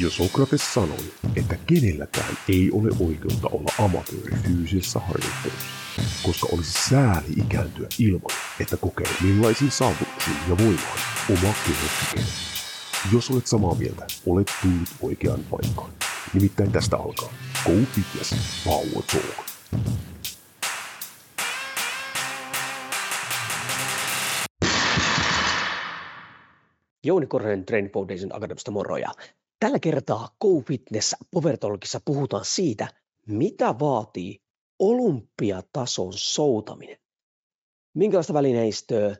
Jo Sokrates sanoi, että kenelläkään ei ole oikeutta olla amatööri fyysisessä harjoittelussa, koska olisi sääli ikääntyä ilman, että kokee millaisiin saavutuksiin ja voimaan oma keho. Jos olet samaa mieltä, olet tullut oikeaan paikkaan. Nimittäin tästä alkaa Go Fitness Power Talk. Jouni Korhonen Training Foundation Akademista moro ja tällä kertaa Go Fitness Power Talkissa puhutaan siitä, mitä vaatii olympiatason soutaminen. Minkälaista välineistöä,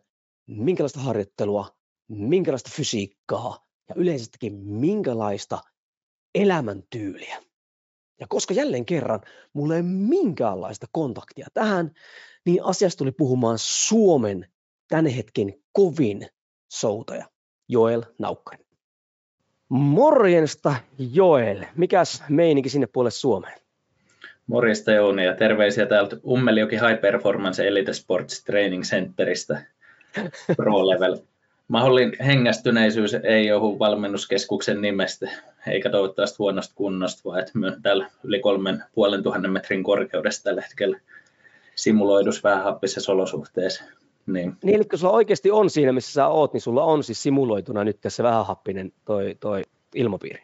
minkälaista harjoittelua, minkälaista fysiikkaa ja yleisestikin minkälaista elämäntyyliä. Ja koska jälleen kerran mulla ei minkäänlaista kontaktia tähän, niin asiasta tuli puhumaan Suomen tämän hetken kovin soutaja. Joel Naukkari. Morjensta Joel, mikäs meininki sinne puolelle Suomeen? Morjesta Jouni ja terveisiä täältä Ummeljoki High Performance Elite Sports Training Centeristä Pro Level. Mahdollinen hengästyneisyys ei ole valmennuskeskuksen nimestä, eikä toivottavasti huonosta kunnosta, vaan että me täällä yli kolmen puolen tuhannen metrin korkeudessa tällä hetkellä simuloidus vähän happisessa olosuhteessa. Niin. niin, eli kun sulla oikeasti on siinä, missä sä oot, niin sulla on siis simuloituna nyt tässä vähän happinen toi, toi ilmapiiri.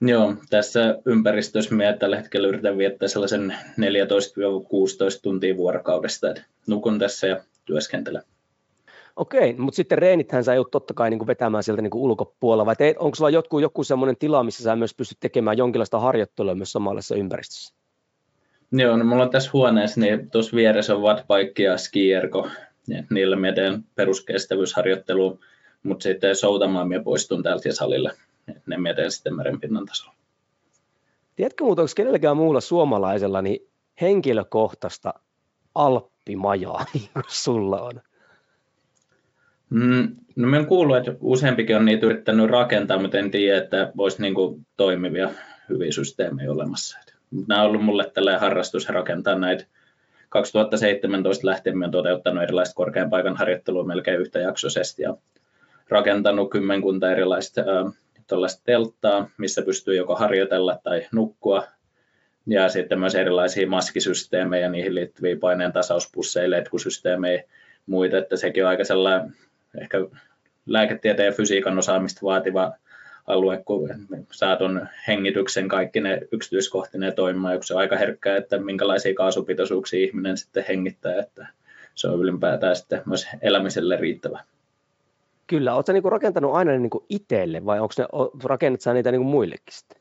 Joo, tässä ympäristössä minä tällä hetkellä yritän viettää sellaisen 14-16 tuntia vuorokaudesta, että nukun tässä ja työskentelen. Okei, mutta sitten reenithän sä joudut totta kai niin kuin vetämään sieltä niin kuin ulkopuolella, vai teet, onko sulla joku, joku semmoinen tila, missä sä myös pystyt tekemään jonkinlaista harjoittelua myös samanlaisessa ympäristössä? Joo, no mulla on tässä huoneessa, niin tuossa vieressä on wattbike ja skierko, niillä mä teen peruskestävyysharjoittelua, mutta sitten soutamaan minä poistun täältä salille, ne teen sitten merenpinnan tasolla. Tiedätkö muuta, onko kenelläkään muulla suomalaisella niin henkilökohtaista alppimajaa, niin kuin sulla on? Mm, no minä kuullut, että useampikin on niitä yrittänyt rakentaa, mutta en tiedä, että olisi niin kuin toimivia hyviä systeemejä olemassa. Nämä on ollut mulle tällainen harrastus rakentaa näitä 2017 lähtien olen toteuttanut erilaista korkean paikan harjoittelua melkein yhtäjaksoisesti ja rakentanut kymmenkunta erilaista äh, telttaa, missä pystyy joko harjoitella tai nukkua. Ja sitten myös erilaisia maskisysteemejä niihin liittyviä paineen tasauspusseja, letkusysteemejä muita, että sekin on aika sellainen ehkä lääketieteen ja fysiikan osaamista vaativa alue, kun saat on hengityksen kaikki ne yksityiskohtinen toimimaan, yksi on aika herkkää, että minkälaisia kaasupitoisuuksia ihminen sitten hengittää, että se on ylipäätään sitten myös elämiselle riittävä. Kyllä, oletko niinku rakentanut aina niinku itselle vai onko ne, rakennat sä niitä niinku muillekin sitten?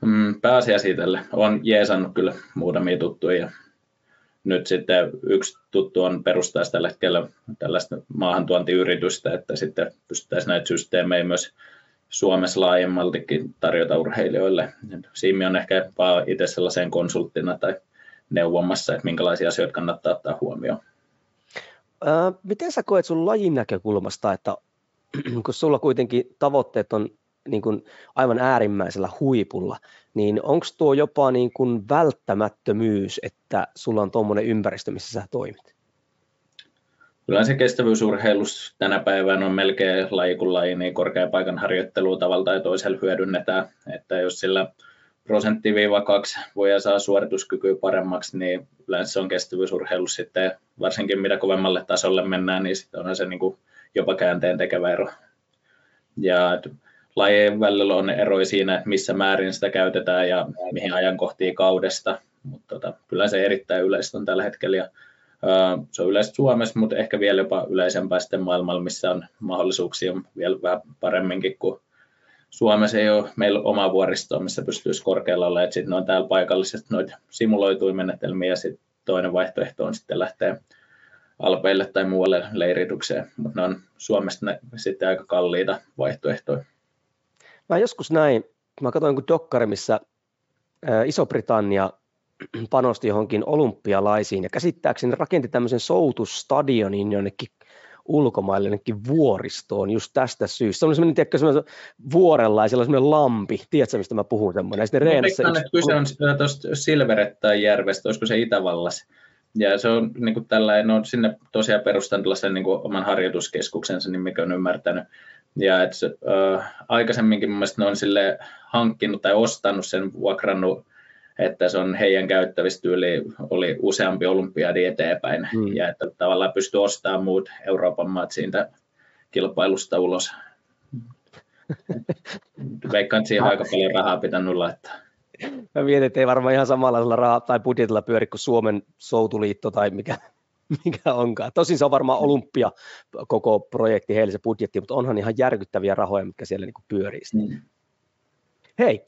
Mm, pääasiassa itselle. Olen jeesannut kyllä muutamia tuttuja ja nyt sitten yksi tuttu on perustaa tällä hetkellä tällaista maahantuontiyritystä, että sitten pystyttäisiin näitä systeemejä myös Suomessa laajemmaltikin tarjota urheilijoille. Siimi on ehkä vaan itse sellaiseen konsulttina tai neuvomassa, että minkälaisia asioita kannattaa ottaa huomioon. Ää, miten sä koet sun lajin näkökulmasta, että kun sulla kuitenkin tavoitteet on niin kuin aivan äärimmäisellä huipulla, niin onko tuo jopa niin kuin välttämättömyys, että sulla on tuommoinen ympäristö, missä sä toimit? Kyllä se kestävyysurheilus tänä päivänä on melkein laji kuin laji, niin korkean paikan harjoittelua tavalla tai toisella hyödynnetään. Että jos sillä prosentti kaksi voi saa suorituskykyä paremmaksi, niin yleensä se on kestävyysurheilus sitten, varsinkin mitä kovemmalle tasolle mennään, niin sitten on se niin kuin jopa käänteen tekevä ero. Ja lajien välillä on eroja siinä, että missä määrin sitä käytetään ja mihin ajankohtiin kaudesta, mutta tota, kyllä se erittäin yleistä on tällä hetkellä ja se on yleistä Suomessa, mutta ehkä vielä jopa yleisempää sitten maailmalla, missä on mahdollisuuksia vielä vähän paremminkin kuin Suomessa. Ei ole meillä oma vuoristoa, missä pystyisi korkealla olla, että sitten on täällä paikallisesti noita simuloituja menetelmiä ja sitten toinen vaihtoehto on sitten lähteä alpeille tai muualle leiritykseen, mutta ne on Suomesta ne sitten aika kalliita vaihtoehtoja. Mä joskus näin, mä katsoin kuin dokkari, missä Iso-Britannia panosti johonkin olympialaisiin ja käsittääkseni rakenti tämmöisen soutustadionin jonnekin ulkomaille jonnekin vuoristoon just tästä syystä. Se on semmoinen, tiedätkö, semmoinen vuorella ja siellä on semmoinen lampi, tiedätkö mistä mä puhun semmoinen. Sitten reenassa... Yksi... Kyse on tuosta Silverettain järvestä, olisiko se Itävallassa. Ja se on niin kuin tällainen, no sinne tosiaan perustan tällaisen niin kuin oman harjoituskeskuksensa, niin mikä on ymmärtänyt, Ja et, äh, aikaisemminkin mun mielestä ne on sille hankkinut tai ostanut sen, vuokrannut, että se on heidän käyttävistä yli, oli useampi olympiadi eteenpäin. Mm. Ja että tavallaan pystyy ostamaan muut Euroopan maat siitä kilpailusta ulos. Veikkaan, että siihen aika paljon rahaa pitänyt laittaa. Mä mietin, että ei varmaan ihan samalla rahaa tai budjetilla pyöri kuin Suomen soutuliitto tai mikä, mikä onkaan. Tosin se on varmaan olympia koko projekti heille se budjetti, mutta onhan ihan järkyttäviä rahoja, mitkä siellä niin pyörii. Mm. Hei,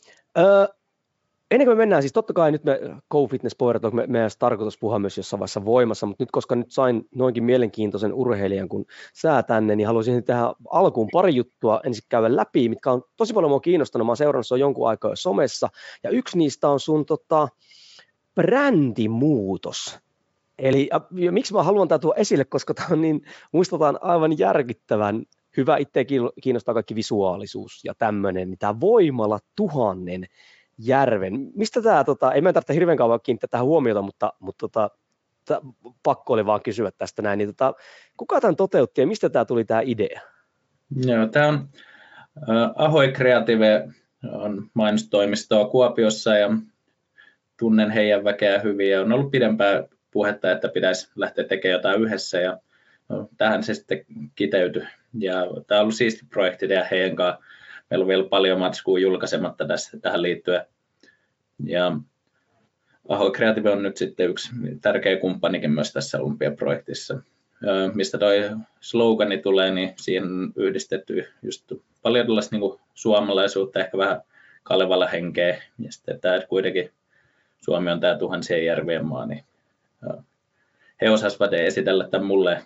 Ennen kuin me mennään, siis totta kai nyt me GoFitness Power me, meidän tarkoitus puhua myös jossain vaiheessa voimassa, mutta nyt koska nyt sain noinkin mielenkiintoisen urheilijan kuin sää tänne, niin haluaisin tähän alkuun pari juttua ensin käydä läpi, mitkä on tosi paljon mua kiinnostanut. Mä oon seurannut se on jonkun aikaa jo somessa, ja yksi niistä on sun tota, brändimuutos. Eli ja, ja miksi mä haluan tätä tuoda esille, koska tämä on niin, muistetaan aivan järkyttävän hyvä, itse kiinnostaa kaikki visuaalisuus ja tämmöinen, niin tämä Voimala tuhannen järven. Mistä tämä, tota, ei mä tarvitse hirveän kauan kiinnittää tähän huomiota, mutta, mutta tota, tää, pakko oli vaan kysyä tästä näin. Niin, tota, kuka tämän toteutti ja mistä tämä tuli tämä idea? Joo, tämä on äh, Ahoy Creative on mainostoimistoa Kuopiossa ja tunnen heidän väkeä hyvin ja on ollut pidempään puhetta, että pitäisi lähteä tekemään jotain yhdessä ja no, tähän se sitten kiteytyi. Ja tämä on ollut siisti projekti tehdä heidän kanssa meillä on vielä paljon matskua julkaisematta tässä, tähän liittyen. Ja Aho Creative on nyt sitten yksi tärkeä kumppanikin myös tässä Olympia-projektissa. Mistä toi slogani tulee, niin siihen on yhdistetty just paljon tällaista niin suomalaisuutta, ehkä vähän Kalevala henkeä. Ja sitten tämä kuitenkin Suomi on tämä tuhansien järvien maa, niin he osasivat esitellä tämän mulle,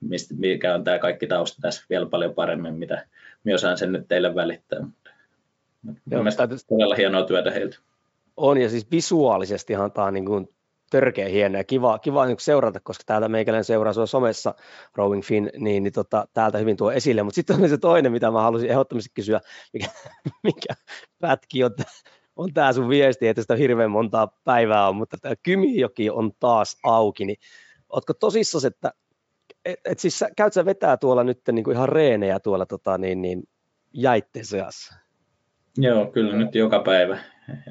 mistä, mikä on tämä kaikki tausta tässä vielä paljon paremmin, mitä minä osaan sen nyt teille välittää. Joo, Mielestäni todella hienoa työtä heiltä. On, ja siis visuaalisestihan tämä on niin kuin törkeä hieno ja kiva, kiva niin seurata, koska täältä meikäläinen seuraa sua somessa, Rowing Fin, niin, niin tota, täältä hyvin tuo esille. Mutta sitten on se toinen, mitä mä halusin ehdottomasti kysyä, mikä, mikä pätki on, on tämä sun viesti, että sitä hirveän montaa päivää on, mutta tämä Kymijoki on taas auki, niin ootko tosissaan, että et, et siis käyt sä vetää tuolla nyt niin kuin ihan reenejä tuolla tota, niin, niin, jäitten seassa? Joo, kyllä nyt joka päivä.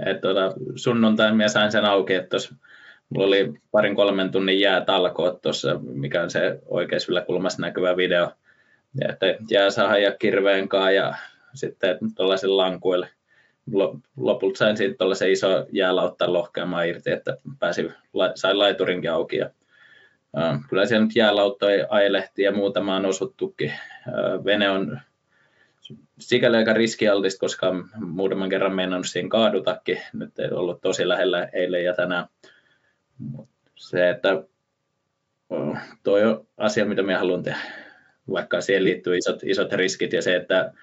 Et, tota, sunnuntain minä sain sen auki, että tos, mulla oli parin kolmen tunnin jäätalkoot tuossa, mikä on se oikeassa yläkulmassa näkyvä video. Ja että jää saa ja kirveen ja sitten tuollaisen lankuille. Lopulta sain siitä tuollaisen iso jäälautta lohkeamaan irti, että pääsin, sain laiturinkin auki ja Kyllä siellä nyt jäälauttoja ajelehti ja muutama on osuttukin. Vene on sikäli aika riskialtista, koska muutaman kerran meinannut siihen kaadutakin. Nyt ei ollut tosi lähellä eilen ja tänään. Se, että toi on asia, mitä minä haluan tehdä, vaikka siihen liittyy isot, isot riskit ja se, että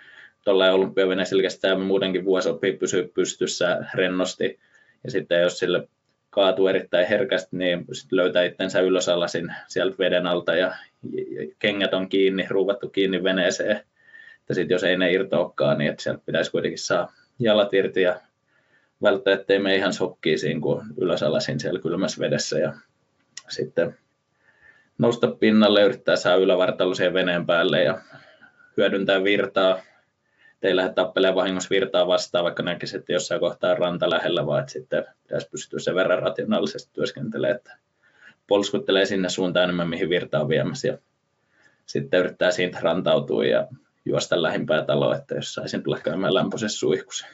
tuolla olympiavene selkeästi muutenkin vuosi oppii pysyä pystyssä rennosti. Ja sitten jos sille kaatuu erittäin herkästi, niin sit löytää itsensä ylösalasin sieltä veden alta ja kengät on kiinni, ruuvattu kiinni veneeseen. Että sit jos ei ne irtoakaan, niin sieltä pitäisi kuitenkin saa jalat irti ja välttää, ettei me ihan sokkii siinä, kun ylösalasin siellä kylmässä vedessä ja sitten nousta pinnalle, yrittää saada ylävartalo siihen veneen päälle ja hyödyntää virtaa ei lähde tappelemaan vahingossa virtaa vastaan, vaikka näkisi, että jossain kohtaa ranta lähellä, vaan että sitten pitäisi pystyä sen verran rationaalisesti työskentelemään, että polskuttelee sinne suuntaan enemmän, mihin virta on viemässä ja sitten yrittää siitä rantautua ja juosta lähimpää taloa, että jos saisin tulla käymään lämpöisessä suihkussa.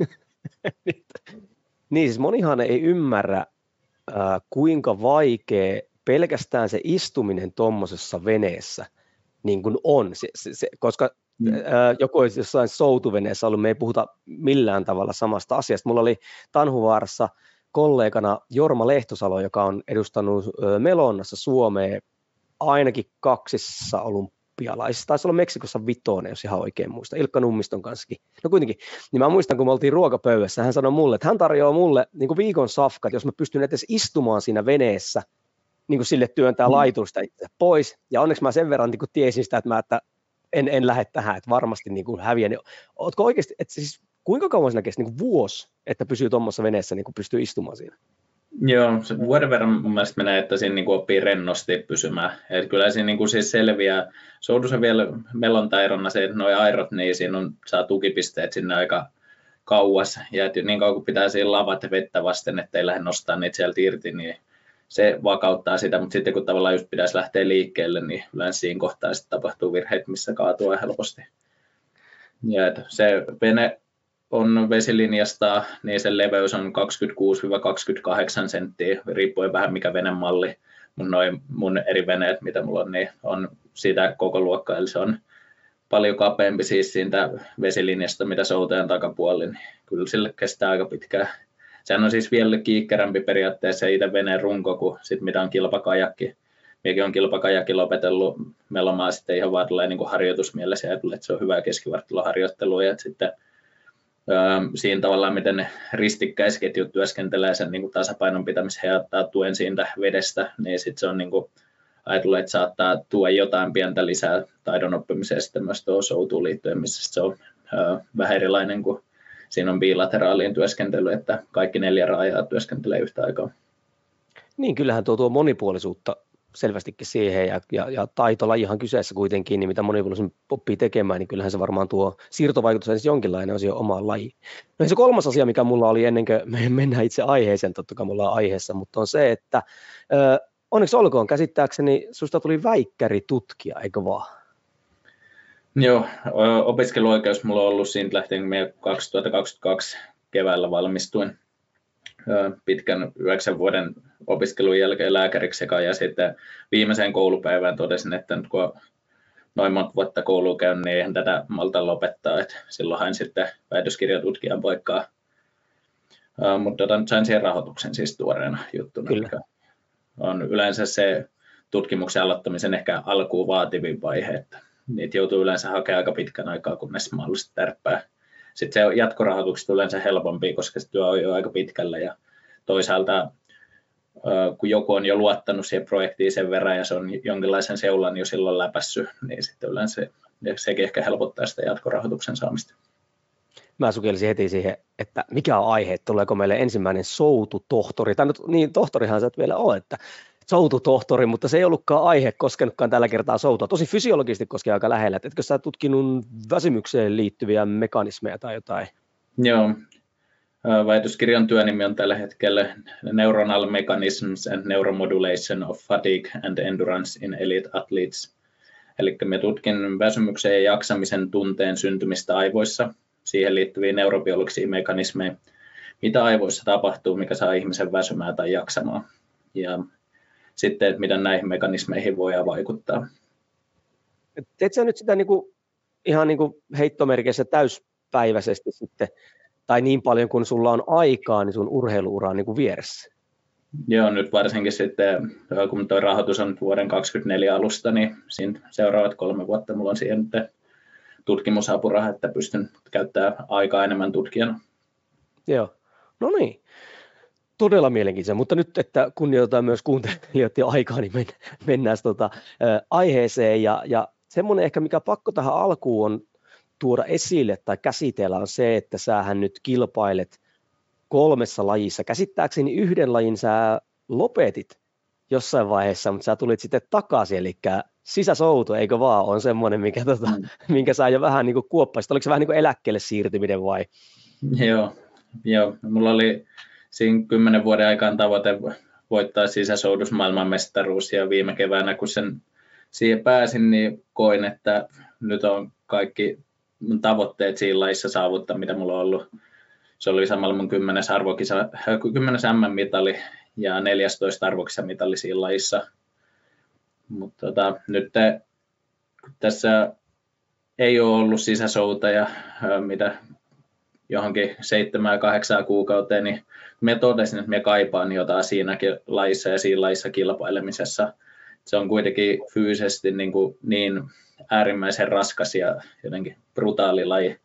niin, siis monihan ei ymmärrä, äh, kuinka vaikea pelkästään se istuminen tuommoisessa veneessä niin kuin on, se, se, se, koska Mm. Joku olisi jossain soutuveneessä ollut, me ei puhuta millään tavalla samasta asiasta. Mulla oli Tanhuvaarassa kollegana Jorma Lehtosalo, joka on edustanut Melonnassa Suomea ainakin kaksissa olympialaisissa. Taisi olla Meksikossa vitonen, jos ihan oikein muista. Ilkka Nummiston kanssakin. No kuitenkin, niin mä muistan, kun me oltiin ruokapöydässä, hän sanoi mulle, että hän tarjoaa mulle niin kuin viikon safkat, jos mä pystyn edes istumaan siinä veneessä, niin kuin sille työntää mm. laiturista pois. Ja onneksi mä sen verran niin kuin tiesin sitä, että mä, että en, en lähde tähän, että varmasti niin kuin häviän. Niin, ootko oikeasti, että siis kuinka kauan siinä kesti, niin kuin vuosi, että pysyy tuommoisessa veneessä, niin kuin pystyy istumaan siinä? Joo, se vuoden verran mun mielestä menee, että siinä niin oppii rennosti pysymään. Et kyllä siinä niin kuin siis selviää. Soudussa vielä melontairona se, että nuo airot, niin siinä on, saa tukipisteet sinne aika kauas. Ja niin kauan kun pitää siinä lavat vettä vasten, ettei lähde nostaa niitä sieltä irti, niin se vakauttaa sitä, mutta sitten kun tavallaan just pitäisi lähteä liikkeelle, niin yleensä siinä kohtaa sitten tapahtuu virheitä, missä kaatuu helposti. Ja se vene on vesilinjasta, niin sen leveys on 26-28 senttiä, riippuen vähän mikä venemalli. Mun, noin, mun eri veneet, mitä mulla on, niin on sitä koko luokkaa, eli se on paljon kapeampi siis siitä vesilinjasta, mitä soutajan takapuoli, niin kyllä sille kestää aika pitkään. Sehän on siis vielä kiikkerämpi periaatteessa itse veneen runko kuin sit mitä on kilpakajakki. Minäkin on kilpakajakki lopetellut melomaan sitten ihan vaan niin kuin harjoitusmielessä että se on hyvää keskivartaloharjoittelua ja sitten siinä tavallaan, miten ne ristikkäisketjut työskentelee sen niin kuin tasapainon pitämiseen ja ottaa tuen siitä vedestä, niin sitten se on niin kuin, ajatellut, että saattaa tuoda jotain pientä lisää taidon oppimiseen sitten myös tuohon soutuun liittyen, missä se on vähän erilainen kuin siinä on bilateraaliin työskentely, että kaikki neljä raajaa työskentelee yhtä aikaa. Niin, kyllähän tuo tuo monipuolisuutta selvästikin siihen ja, ja, ja taitolajihan kyseessä kuitenkin, niin mitä monipuolisen oppii tekemään, niin kyllähän se varmaan tuo siirtovaikutus edes jonkinlainen on siihen omaan lajiin. No se kolmas asia, mikä mulla oli ennen kuin me mennään itse aiheeseen, totta kai mulla on aiheessa, mutta on se, että ö, onneksi olkoon käsittääkseni, susta tuli väikkäri tutkija, eikö vaan? Joo, opiskeluoikeus mulla on ollut siitä lähtien, kun 2022 keväällä valmistuin pitkän yhdeksän vuoden opiskelun jälkeen lääkäriksi sekä ja sitten viimeiseen koulupäivään totesin, että nyt kun noin monta vuotta koulua käyn, niin eihän tätä malta lopettaa, että silloin hain sitten väitöskirjatutkijan paikkaa. Mutta tota, sain siihen rahoituksen siis tuoreena juttuna, Kyllä. on yleensä se tutkimuksen aloittamisen ehkä alkuun vaativin vaihe, että niitä joutuu yleensä hakemaan aika pitkän aikaa, kunnes mahdollisesti tärppää. Sitten se jatkorahoituksesta yleensä helpompi, koska se työ on jo aika pitkällä ja toisaalta kun joku on jo luottanut siihen projektiin sen verran ja se on jonkinlaisen seulan jo silloin läpässyt, niin sitten yleensä se, sekin ehkä helpottaa sitä jatkorahoituksen saamista. Mä sukelsin heti siihen, että mikä on aihe, tuleeko meille ensimmäinen soututohtori, tai nyt, niin tohtorihan sä et vielä ole, että soututohtori, mutta se ei ollutkaan aihe koskenutkaan tällä kertaa soutua. Tosi fysiologisesti koskee aika lähellä, etkö sä tutkinut väsymykseen liittyviä mekanismeja tai jotain? Joo, väitöskirjan työnimi on tällä hetkellä Neuronal Mechanisms and Neuromodulation of Fatigue and Endurance in Elite Athletes. Eli me tutkin väsymyksen ja jaksamisen tunteen syntymistä aivoissa, siihen liittyviä neurobiologisia mekanismeja, mitä aivoissa tapahtuu, mikä saa ihmisen väsymään tai jaksamaan. Ja sitten, että miten näihin mekanismeihin voidaan vaikuttaa. Teet sä nyt sitä niin kuin, ihan niin kuin heittomerkeissä täyspäiväisesti sitten, tai niin paljon kuin sulla on aikaa, niin sun urheiluura on niin kuin vieressä? Joo, nyt varsinkin sitten, kun tuo rahoitus on vuoden 2024 alusta, niin siinä seuraavat kolme vuotta mulla on siihen tutkimusapuraha, että pystyn käyttämään aikaa enemmän tutkijana. Joo, no niin todella mielenkiintoista, mutta nyt, että kunnioitetaan myös kuuntelijoiden aikaa, niin mennään tota, aiheeseen. Ja, ja semmoinen ehkä, mikä pakko tähän alkuun on tuoda esille tai käsitellä, on se, että sähän nyt kilpailet kolmessa lajissa. Käsittääkseni yhden lajin sä lopetit jossain vaiheessa, mutta sä tulit sitten takaisin, eli sisäsoutu, eikö vaan, on semmoinen, mikä, tota, mm. minkä sä jo vähän niin kuin kuoppaisit. Oliko se vähän niin kuin eläkkeelle siirtyminen vai? Joo, joo. mulla oli siinä kymmenen vuoden aikaan tavoite voittaa sisäsoudus maailmanmestaruus ja viime keväänä kun sen siihen pääsin, niin koin, että nyt on kaikki tavoitteet siinä laissa saavuttaa, mitä mulla on ollut. Se oli samalla mun kymmenes, arvokisa, kymmenes M-mitali ja 14 arvokisamitali siinä laissa. Mutta tota, nyt te, tässä ei ole ollut sisäsouta ja mitä johonkin seitsemään kahdeksaan kuukauteen, niin me totesin, että me kaipaan jotain siinäkin laissa ja siinä laissa kilpailemisessa. Se on kuitenkin fyysisesti niin, kuin niin äärimmäisen raskas ja jotenkin brutaali laji.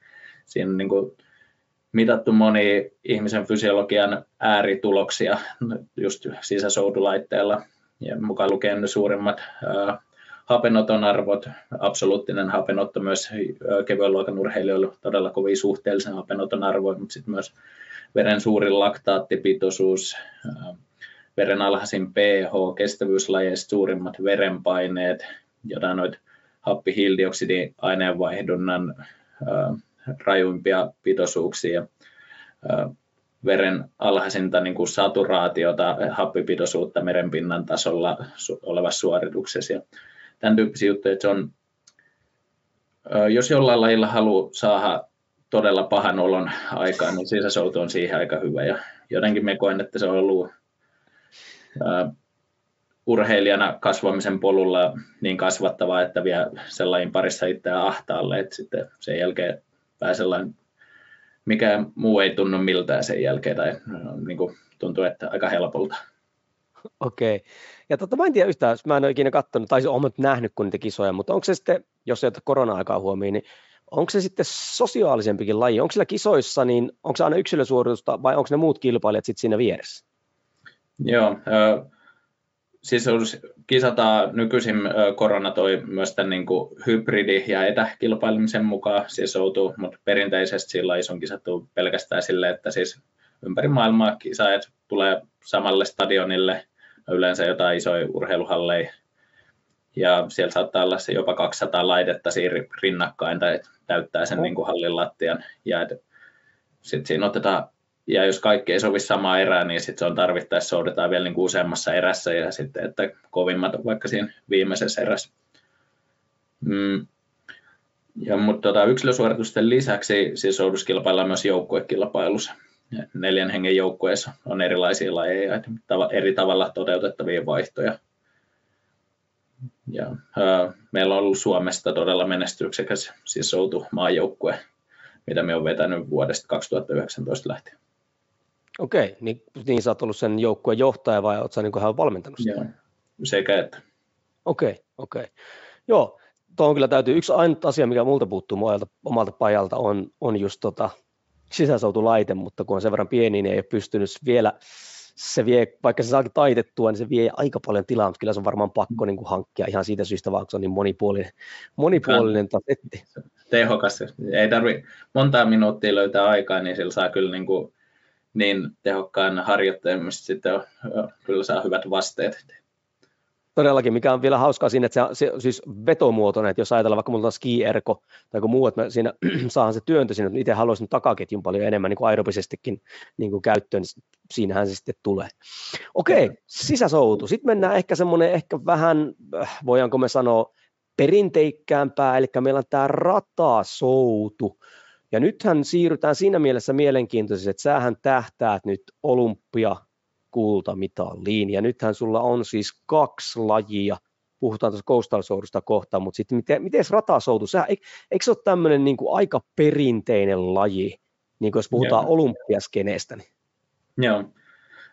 Siinä on niin kuin mitattu moni ihmisen fysiologian äärituloksia just sisäsoudulaitteella ja mukaan lukien suurimmat hapenoton arvot, absoluuttinen hapenotto myös kevyen luokan urheilijoilla todella kovin suhteellisen hapenoton arvo, mutta sitten myös veren suurin laktaattipitoisuus, veren alhaisin pH, kestävyyslajeista suurimmat verenpaineet, jotain noita happi-hiilidioksidiaineenvaihdunnan rajuimpia pitoisuuksia, veren alhaisinta niin kuin saturaatiota, happipitoisuutta merenpinnan tasolla olevassa suorituksessa tämän tyyppisiä juttuja, että se on, jos jollain lajilla haluaa saada todella pahan olon aikaan, niin sisäsoutu on siihen aika hyvä ja jotenkin me koen, että se on ollut urheilijana kasvamisen polulla niin kasvattavaa, että vie sellainen parissa itseään ahtaalle, että sitten sen jälkeen pääsee sellainen, mikä muu ei tunnu miltään sen jälkeen, tai niin kuin tuntuu, että aika helpolta. Okei. Okay. Ja totta, mä en tiedä yhtään, mä en ole ikinä katsonut, tai olen nähnyt kun niitä kisoja, mutta onko se sitten, jos ei ottaa korona-aikaa huomioon, niin onko se sitten sosiaalisempikin laji? Onko sillä kisoissa, niin onko se aina yksilösuoritusta vai onko ne muut kilpailijat sitten siinä vieressä? Joo, siis kisataan nykyisin korona toi myös tämän niin kuin hybridi- ja etäkilpailemisen mukaan siis outuu, mutta perinteisesti sillä on kisattu pelkästään sille, että siis ympäri maailmaa kisaajat tulee samalle stadionille, yleensä jotain isoja urheiluhalleja, ja siellä saattaa olla se jopa 200 laitetta siinä rinnakkain tai täyttää sen niin kuin hallin lattian. Ja sitten siinä otetaan ja jos kaikki ei sovi samaa erää, niin sitten se on tarvittaessa soudetaan vielä niin kuin useammassa erässä ja sitten, että kovimmat on vaikka siinä viimeisessä erässä. Mm. Ja, mutta tota, yksilösuoritusten lisäksi siis souduskilpaillaan myös joukkuekilpailussa. Neljän hengen joukkueessa on erilaisia lajeja, eri tavalla toteutettavia vaihtoja. Ja, ää, meillä on ollut Suomesta todella menestyksekäs siis soutu maajoukkue, mitä me on vetänyt vuodesta 2019 lähtien. Okei, niin, niin sä oot ollut sen joukkueen johtaja vai oot sä niin hän valmentanut sitä? Joo, sekä että. Okei, okei. Joo, tuohon kyllä täytyy, yksi ainut asia, mikä multa puuttuu omalta, omalta pajalta on, on just tota, sisäsoutulaite, mutta kun on sen verran pieni, niin ei ole pystynyt vielä, se vie, vaikka se saakin taitettua, niin se vie aika paljon tilaa, mutta kyllä se on varmaan pakko niin kuin hankkia ihan siitä syystä, vaikka se on niin monipuolinen, monipuolinen tasetti. Tehokas, ei tarvi montaa minuuttia löytää aikaa, niin sillä saa kyllä niin kuin niin tehokkaan harjoittajan, mistä sitten on, kyllä saa hyvät vasteet. Todellakin, mikä on vielä hauskaa siinä, että se, se siis vetomuotoinen, että jos ajatellaan vaikka mulla on ski-erko tai joku muu, että mä siinä saahan se työntö sinne, itse haluaisin takaketjun paljon enemmän niin kuin aerobisestikin niin kuin käyttöön, niin siinähän se sitten tulee. Okei, sisäsoutu. Sitten mennään ehkä semmoinen ehkä vähän, äh, voidaanko me sanoa, perinteikkäämpää, eli meillä on tämä ratasoutu. Ja nythän siirrytään siinä mielessä mielenkiintoisesti, että sähän tähtäät nyt olympia kultamitaliin, ja nythän sulla on siis kaksi lajia, puhutaan tuossa coastal soudusta kohtaan, mutta sitten miten, miten ratasoutu, Sä, eikö, eikö se ole tämmöinen niin kuin aika perinteinen laji, niin kuin jos puhutaan Joo. olympiaskeneestä? Niin? Joo,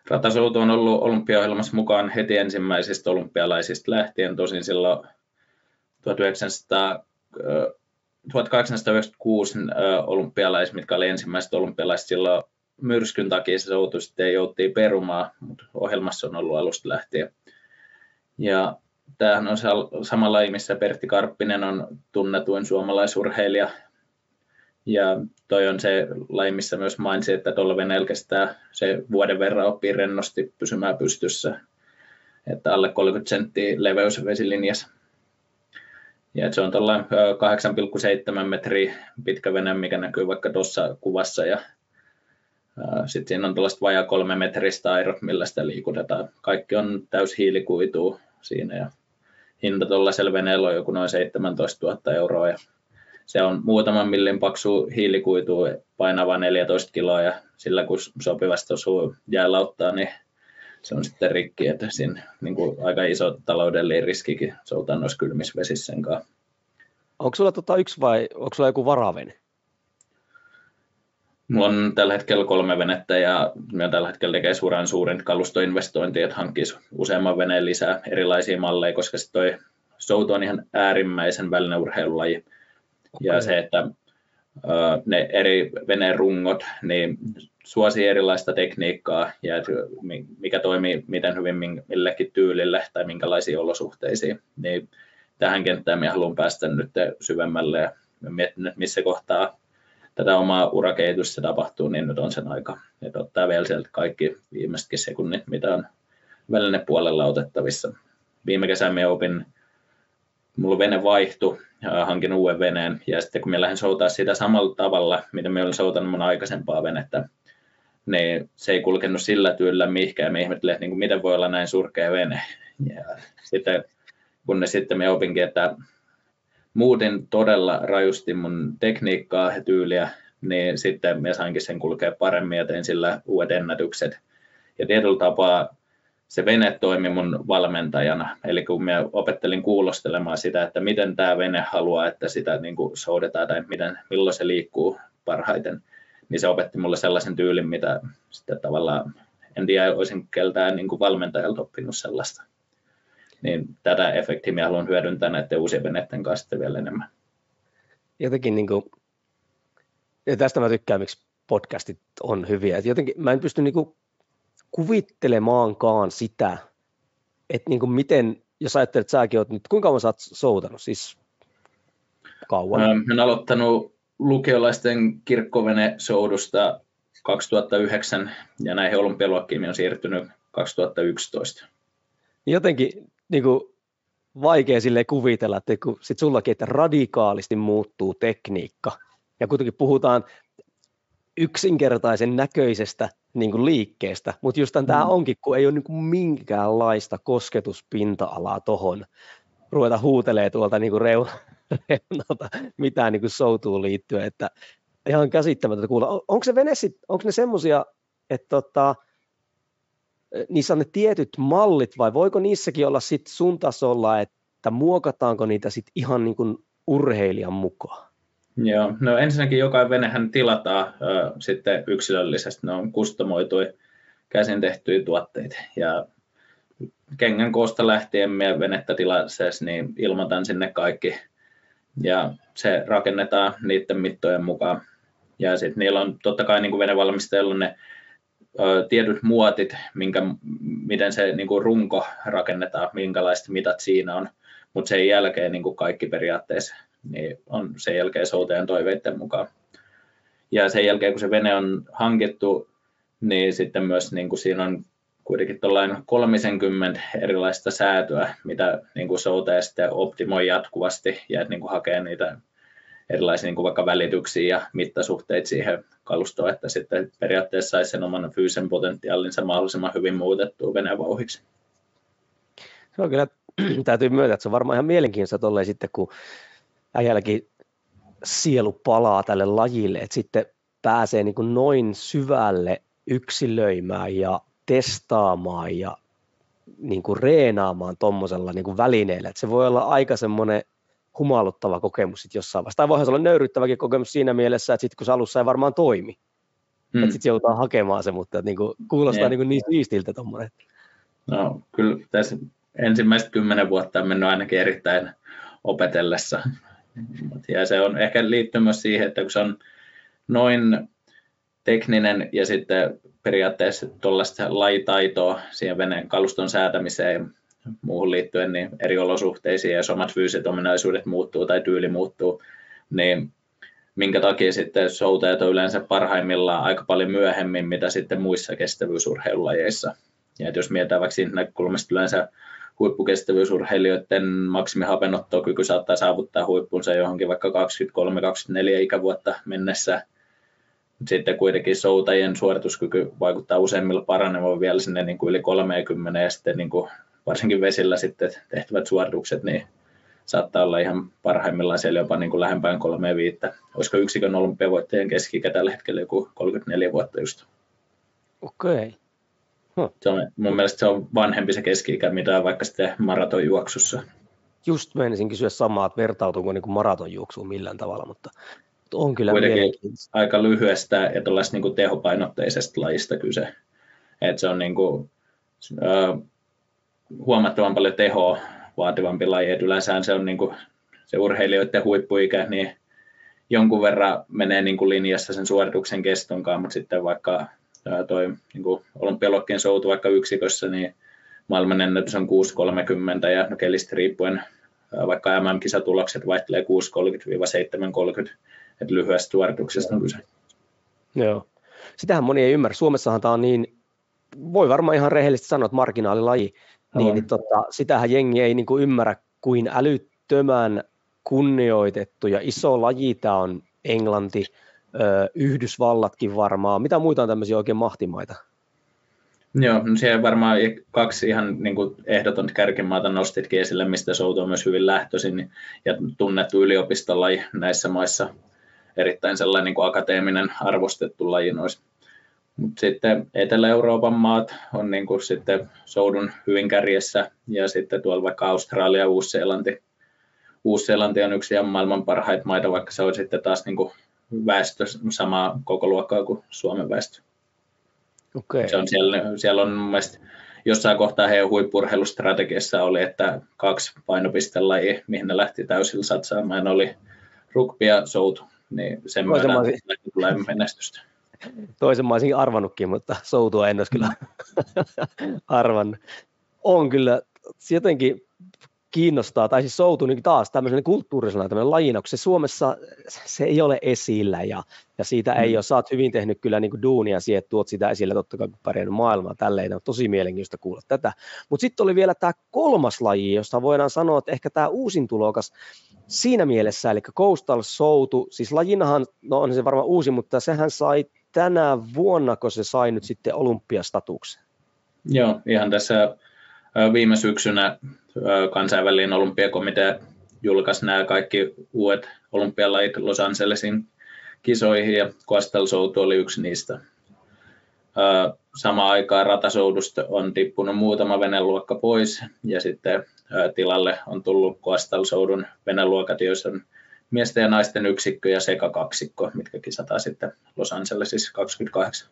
ratasoutu on ollut olympiaohjelmassa mukaan heti ensimmäisistä olympialaisista lähtien, tosin silloin 1900 1896 olympialaiset, mitkä oli ensimmäiset olympialaiset silloin myrskyn takia se soutu sitten jouttiin perumaan, mutta ohjelmassa on ollut alusta lähtien. Ja tämähän on sama laji, missä Pertti Karppinen on tunnetuin suomalaisurheilija. Ja toi on se laji, missä myös mainitsin, että tuolla veneellä se vuoden verran oppii rennosti pysymään pystyssä. Että alle 30 senttiä leveys vesilinjassa ja se on tuolla 8,7 metriä pitkä vene, mikä näkyy vaikka tuossa kuvassa. Ja sitten siinä on tällaista vajaa kolme metristä airo, millä sitä liikutetaan. Kaikki on täys hiilikuituu siinä ja hinta tuollaisella veneellä on joku noin 17 000 euroa. Ja se on muutaman millin paksu hiilikuitu painava 14 kiloa ja sillä kun sopivasti osuu jäälauttaa, niin se on sitten rikki, että siinä niin kuin aika iso taloudellinen riskikin soutaa noissa kylmissä vesissä sen kanssa. Onko sulla tota yksi vai onko sulla joku varavene? Mulla on tällä hetkellä kolme venettä ja minä tällä hetkellä tekee suuren suurin kalustoinvestointi, että hankkisi useamman veneen lisää erilaisia malleja, koska se toi soutu on ihan äärimmäisen välineurheilulaji. Okay. Ja se, että ne eri veneen rungot, niin suosii erilaista tekniikkaa ja mikä toimii miten hyvin millekin tyylille tai minkälaisiin olosuhteisiin. Niin tähän kenttään minä haluan päästä nyt syvemmälle ja mietin, että missä kohtaa tätä omaa urakehitystä tapahtuu, niin nyt on sen aika. Että ottaa vielä sieltä kaikki viimeisetkin sekunnit, mitä on välinepuolella otettavissa. Viime kesänä me opin, mulla vene vaihtui, hankin uuden veneen, ja sitten kun me lähdin soutaa sitä samalla tavalla, mitä me olin soutanut mun aikaisempaa venettä, niin se ei kulkenut sillä tyylillä mihinkään, me ihmettelin, että niin kuin, miten voi olla näin surkea vene. Ja sitten kun ne sitten me opinkin, että muutin todella rajusti mun tekniikkaa ja tyyliä, niin sitten me sainkin sen kulkea paremmin ja tein sillä uudet ennätykset. Ja tietyllä tapaa se vene toimi mun valmentajana. Eli kun me opettelin kuulostelemaan sitä, että miten tämä vene haluaa, että sitä niin kuin soudetaan tai miten, milloin se liikkuu parhaiten, niin se opetti mulle sellaisen tyylin, mitä sitten tavallaan en tiedä, olisin keltään niin valmentajalta oppinut sellaista. Niin tätä efektiä minä haluan hyödyntää näiden uusien veneiden kanssa vielä enemmän. Jotenkin niin kuin, ja tästä mä tykkään, miksi podcastit on hyviä. Et jotenkin mä en pysty niin kuin kuvittelemaankaan sitä, että niin kuin miten, jos ajattelet, että säkin oot nyt, kuinka kauan sä oot soutanut, siis kauan? Mä olen aloittanut lukiolaisten kirkkovene-soudusta 2009 ja näihin olympialuokkiin on siirtynyt 2011. Jotenkin niin kuin, vaikea sille kuvitella, että kun sit sullakin, että radikaalisti muuttuu tekniikka ja kuitenkin puhutaan yksinkertaisen näköisestä niin kuin liikkeestä, mutta just mm. tämä onkin, kun ei ole niin kuin minkäänlaista kosketuspinta-alaa tuohon, ruveta huutelee tuolta niin kuin reun, reunalta mitään niin kuin soutuun liittyen, että ihan käsittämätöntä kuulla. On, onko se vene sit, onko ne semmoisia, että tota, niissä on ne tietyt mallit vai voiko niissäkin olla sit sun tasolla, että muokataanko niitä sit ihan niin kuin urheilijan mukaan? Joo, no ensinnäkin joka venehän tilataan äh, sitten yksilöllisesti, ne on kustomoituja käsin tehtyjä tuotteita ja kengän koosta lähtien meidän venettä tilaseessa, niin ilmoitan sinne kaikki ja se rakennetaan niiden mittojen mukaan. Ja sitten niillä on totta kai niin kuin venevalmistajilla ne ö, tietyt muotit, minkä, miten se niin kuin runko rakennetaan, minkälaiset mitat siinä on, mutta sen jälkeen niin kuin kaikki periaatteessa niin on sen jälkeen soutajan toiveiden mukaan. Ja sen jälkeen, kun se vene on hankittu, niin sitten myös niin kuin siinä on kuitenkin tuollainen 30 erilaista säätöä, mitä niin kuin soutaja sitten optimoi jatkuvasti ja että niin kuin hakee niitä erilaisia niin kuin vaikka välityksiä ja mittasuhteita siihen kalustoon, että sitten periaatteessa saisi sen oman fyysisen potentiaalinsa mahdollisimman hyvin muutettua venevauhiksi. Se on kyllä, täytyy myöntää, että se on varmaan ihan mielenkiintoista tolleen sitten, kun äijälläkin sielu palaa tälle lajille, että sitten pääsee niin kuin noin syvälle yksilöimään ja testaamaan ja niin kuin reenaamaan tuommoisella niin välineellä. Että se voi olla aika semmoinen humaluttava kokemus sitten jossain vaiheessa. Tai voihan se olla nöyryttäväkin kokemus siinä mielessä, että sitten kun se alussa ei varmaan toimi, hmm. että sitten joudutaan hakemaan se, mutta niin kuin, kuulostaa niin, kuin niin siistiltä tuommoinen. No kyllä tässä ensimmäiset kymmenen vuotta on mennyt ainakin erittäin opetellessa. Ja se on ehkä liittyy myös siihen, että kun se on noin tekninen ja sitten periaatteessa tuollaista lajitaitoa siihen veneen kaluston säätämiseen ja muuhun liittyen niin eri olosuhteisiin, ja omat fyysiset ominaisuudet muuttuu tai tyyli muuttuu, niin minkä takia sitten soutajat on yleensä parhaimmillaan aika paljon myöhemmin, mitä sitten muissa kestävyysurheilulajeissa. Ja jos mietitään vaikka siitä näkökulmasta yleensä huippukestävyysurheilijoiden maksimihapennottokyky saattaa saavuttaa huippunsa johonkin vaikka 23-24 ikävuotta mennessä. Sitten kuitenkin soutajien suorituskyky vaikuttaa useimmilla paranemaan vielä sinne niin kuin yli 30 ja sitten niin kuin varsinkin vesillä sitten tehtävät suoritukset, niin saattaa olla ihan parhaimmillaan siellä jopa niin kuin lähempään kolmeen viittä. Olisiko yksikön olympiavoittajien keski tällä hetkellä joku 34 vuotta just. Okei. Okay. Huh. Se on, mun mielestä se on vanhempi se keski-ikä, mitä vaikka sitten maratonjuoksussa. Just menisin kysyä samaa, että vertautuuko niin maratonjuoksuun millään tavalla, mutta on kyllä Kuitenkin aika lyhyestä ja tuollaisesta niin tehopainotteisesta lajista kyse. Et se on niin kuin, äh, huomattavan paljon tehoa vaativampi laji. Et yleensä se on niin kuin, se urheilijoiden huippuikä, niin jonkun verran menee niin kuin linjassa sen suorituksen kestonkaan, mutta sitten vaikka toi niin olympialokkien soutu vaikka yksikössä, niin maailman ennätys on 6.30 ja no kelistä riippuen vaikka MM-kisatulokset vaihtelee 6.30-7.30, että lyhyestä suorituksesta on kyse. Joo. Sitähän moni ei ymmärrä. Suomessahan tämä on niin voi varmaan ihan rehellisesti sanoa, että marginaalilaji, niin, niin tota, sitähän jengi ei niin kuin ymmärrä kuin älyttömän kunnioitettu ja iso laji tämä on Englanti, Yhdysvallatkin varmaan. Mitä muita on tämmöisiä oikein mahtimaita? Joo, no siellä varmaan kaksi ihan niin kuin ehdotonta kärkimaata nostitkin esille, mistä Souto on myös hyvin lähtöisin ja tunnettu yliopistolaji näissä maissa. Erittäin sellainen niin kuin akateeminen arvostettu laji noissa. Mutta sitten Etelä-Euroopan maat on niin kuin sitten Soudun hyvin kärjessä ja sitten tuolla vaikka Australia ja Uusi-Seelanti. Uusi-Seelanti on yksi ihan maailman parhaita maita, vaikka se on sitten taas niin kuin väestö samaa koko luokkaa kuin Suomen väestö. Okay. Se on siellä, siellä on mielestäni jossain kohtaa heidän huippurheilustrategiassa oli, että kaksi painopistelajia, mihin ne lähti täysillä satsaamaan, oli rugby ja soutu, niin sen myötä tulee menestystä. Toisen mä olisin arvannutkin, mutta soutua en olisi kyllä arvannut. On kyllä jotenkin kiinnostaa, tai siis soutu niin taas tämmöisen kulttuurisena tämmöinen lajina, se Suomessa se ei ole esillä ja, ja siitä ei mm. ole, sä oot hyvin tehnyt kyllä niin kuin duunia siihen, että tuot sitä esille, totta kai pärjännyt maailmaa, tälleen on tosi mielenkiintoista kuulla tätä. Mutta sitten oli vielä tämä kolmas laji, josta voidaan sanoa, että ehkä tämä uusin tulokas siinä mielessä, eli Coastal Soutu, siis lajinahan, no on se varmaan uusi, mutta sehän sai tänä vuonna, kun se sai nyt sitten olympiastatuksen. Joo, ihan tässä viime syksynä kansainvälinen olympiakomitea julkaisi nämä kaikki uudet olympialajit Los Angelesin kisoihin ja Coastal Soutu oli yksi niistä. Samaan aikaan ratasoudusta on tippunut muutama veneluokka pois ja sitten tilalle on tullut Coastal Soudun veneluokat, joissa on miesten ja naisten yksikkö ja sekakaksikko, mitkä kisataan sitten Los Angelesissa 28.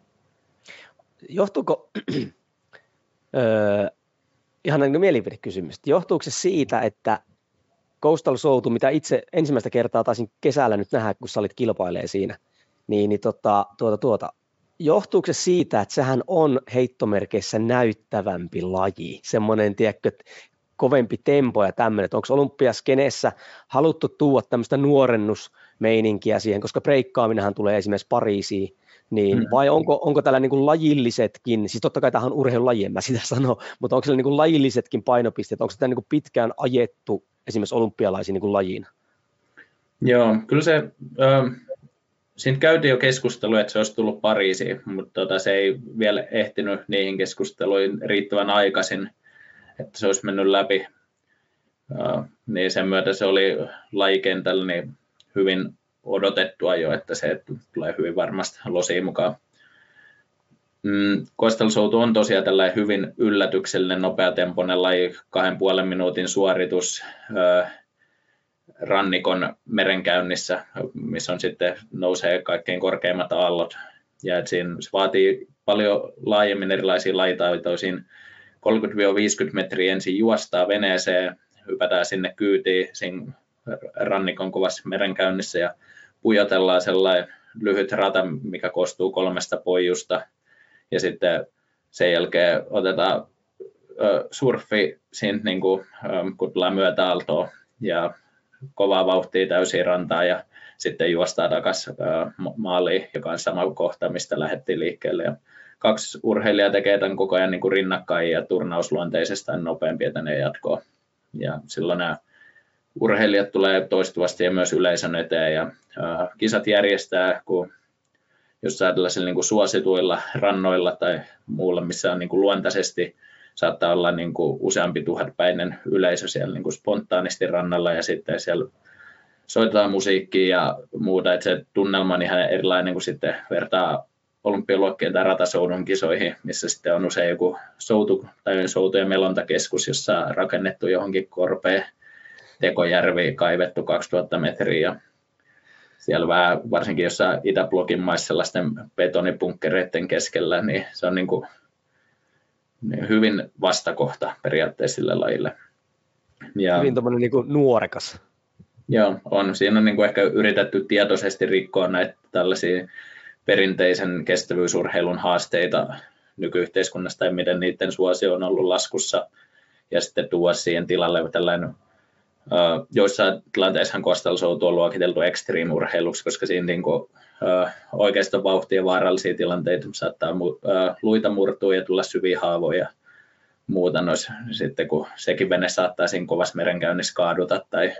Johtuuko ihan niin mielipidekysymys. Johtuuko se siitä, että Coastal Soutu, mitä itse ensimmäistä kertaa taisin kesällä nyt nähdä, kun sä olit kilpailee siinä, niin, niin tota, tuota, tuota, johtuuko se siitä, että sehän on heittomerkeissä näyttävämpi laji, semmoinen, tiedätkö, kovempi tempo ja tämmöinen, onko olympiaskeneessä haluttu tuoda tämmöistä nuorennusmeininkiä siihen, koska breikkaaminenhan tulee esimerkiksi Pariisiin, niin mm. vai onko, onko tällä niin kuin lajillisetkin, siis totta kai tähän on urheilulaji, en mä sitä sano, mutta onko siellä niin kuin lajillisetkin painopisteet, onko sitä niin kuin pitkään ajettu esimerkiksi olympialaisiin niin kuin lajiin? Joo, kyllä se, äh, siinä käytiin jo keskustelu, että se olisi tullut Pariisiin, mutta tota, se ei vielä ehtinyt niihin keskusteluihin riittävän aikaisin, että se olisi mennyt läpi. Niin sen myötä se oli lajikentällä niin hyvin odotettua jo, että se tulee hyvin varmasti losiin mukaan. Mm, Coastal on tosiaan tällainen hyvin yllätyksellinen, nopeatempoinen laji, kahden puolen minuutin suoritus rannikon merenkäynnissä, missä on sitten nousee kaikkein korkeimmat aallot. Ja siinä se vaatii paljon laajemmin erilaisia lajitaitoja. 30-50 metriä ensin juostaa veneeseen, hypätään sinne kyytiin siinä rannikon kovassa merenkäynnissä ja pujotellaan sellainen lyhyt rata, mikä koostuu kolmesta pojusta ja sitten sen jälkeen otetaan surfi siinä, niin kuin, kun tullaan myötäaltoon ja kovaa vauhtia täysin rantaa ja sitten juostaan takaisin maaliin, joka on sama kohta, mistä lähdettiin liikkeelle. Ja kaksi urheilijaa tekee tämän koko ajan niin kuin rinnakkain ja turnausluonteisesta nopeampi, että ne jatkoo. Ja silloin nämä urheilijat tulee toistuvasti ja myös yleisön eteen ja uh, kisat järjestää, kun jossain tällaisilla niin kuin suosituilla rannoilla tai muulla, missä on niin kuin luontaisesti saattaa olla niin kuin useampi tuhatpäinen yleisö siellä niin kuin spontaanisti rannalla ja sitten siellä soitetaan musiikkia ja muuta, että se tunnelma on ihan erilainen kuin sitten vertaa olympialuokkien tai ratasoudun kisoihin, missä sitten on usein joku soutu tai soutu- ja melontakeskus, jossa on rakennettu johonkin korpeen tekojärvi kaivettu 2000 metriä ja siellä vähän, varsinkin jossain Itäblokin maissa sellaisten betonipunkkereiden keskellä, niin se on niin kuin, hyvin vastakohta periaatteessa sille lajille. Ja, hyvin tuommoinen niin nuorekas. Joo, on. Siinä on niin kuin ehkä yritetty tietoisesti rikkoa näitä tällaisia perinteisen kestävyysurheilun haasteita nykyyhteiskunnasta ja miten niiden suosio on ollut laskussa. Ja sitten tuoda siihen tilalle tällainen joissain tilanteissa coastal on luokiteltu extreme-urheiluksi, koska siinä niin kuin, oikeastaan vauhtia vaarallisia tilanteita saattaa luita murtua ja tulla syviä haavoja. Muuta noissa, sitten kun sekin vene saattaa siinä kovassa merenkäynnissä kaaduta tai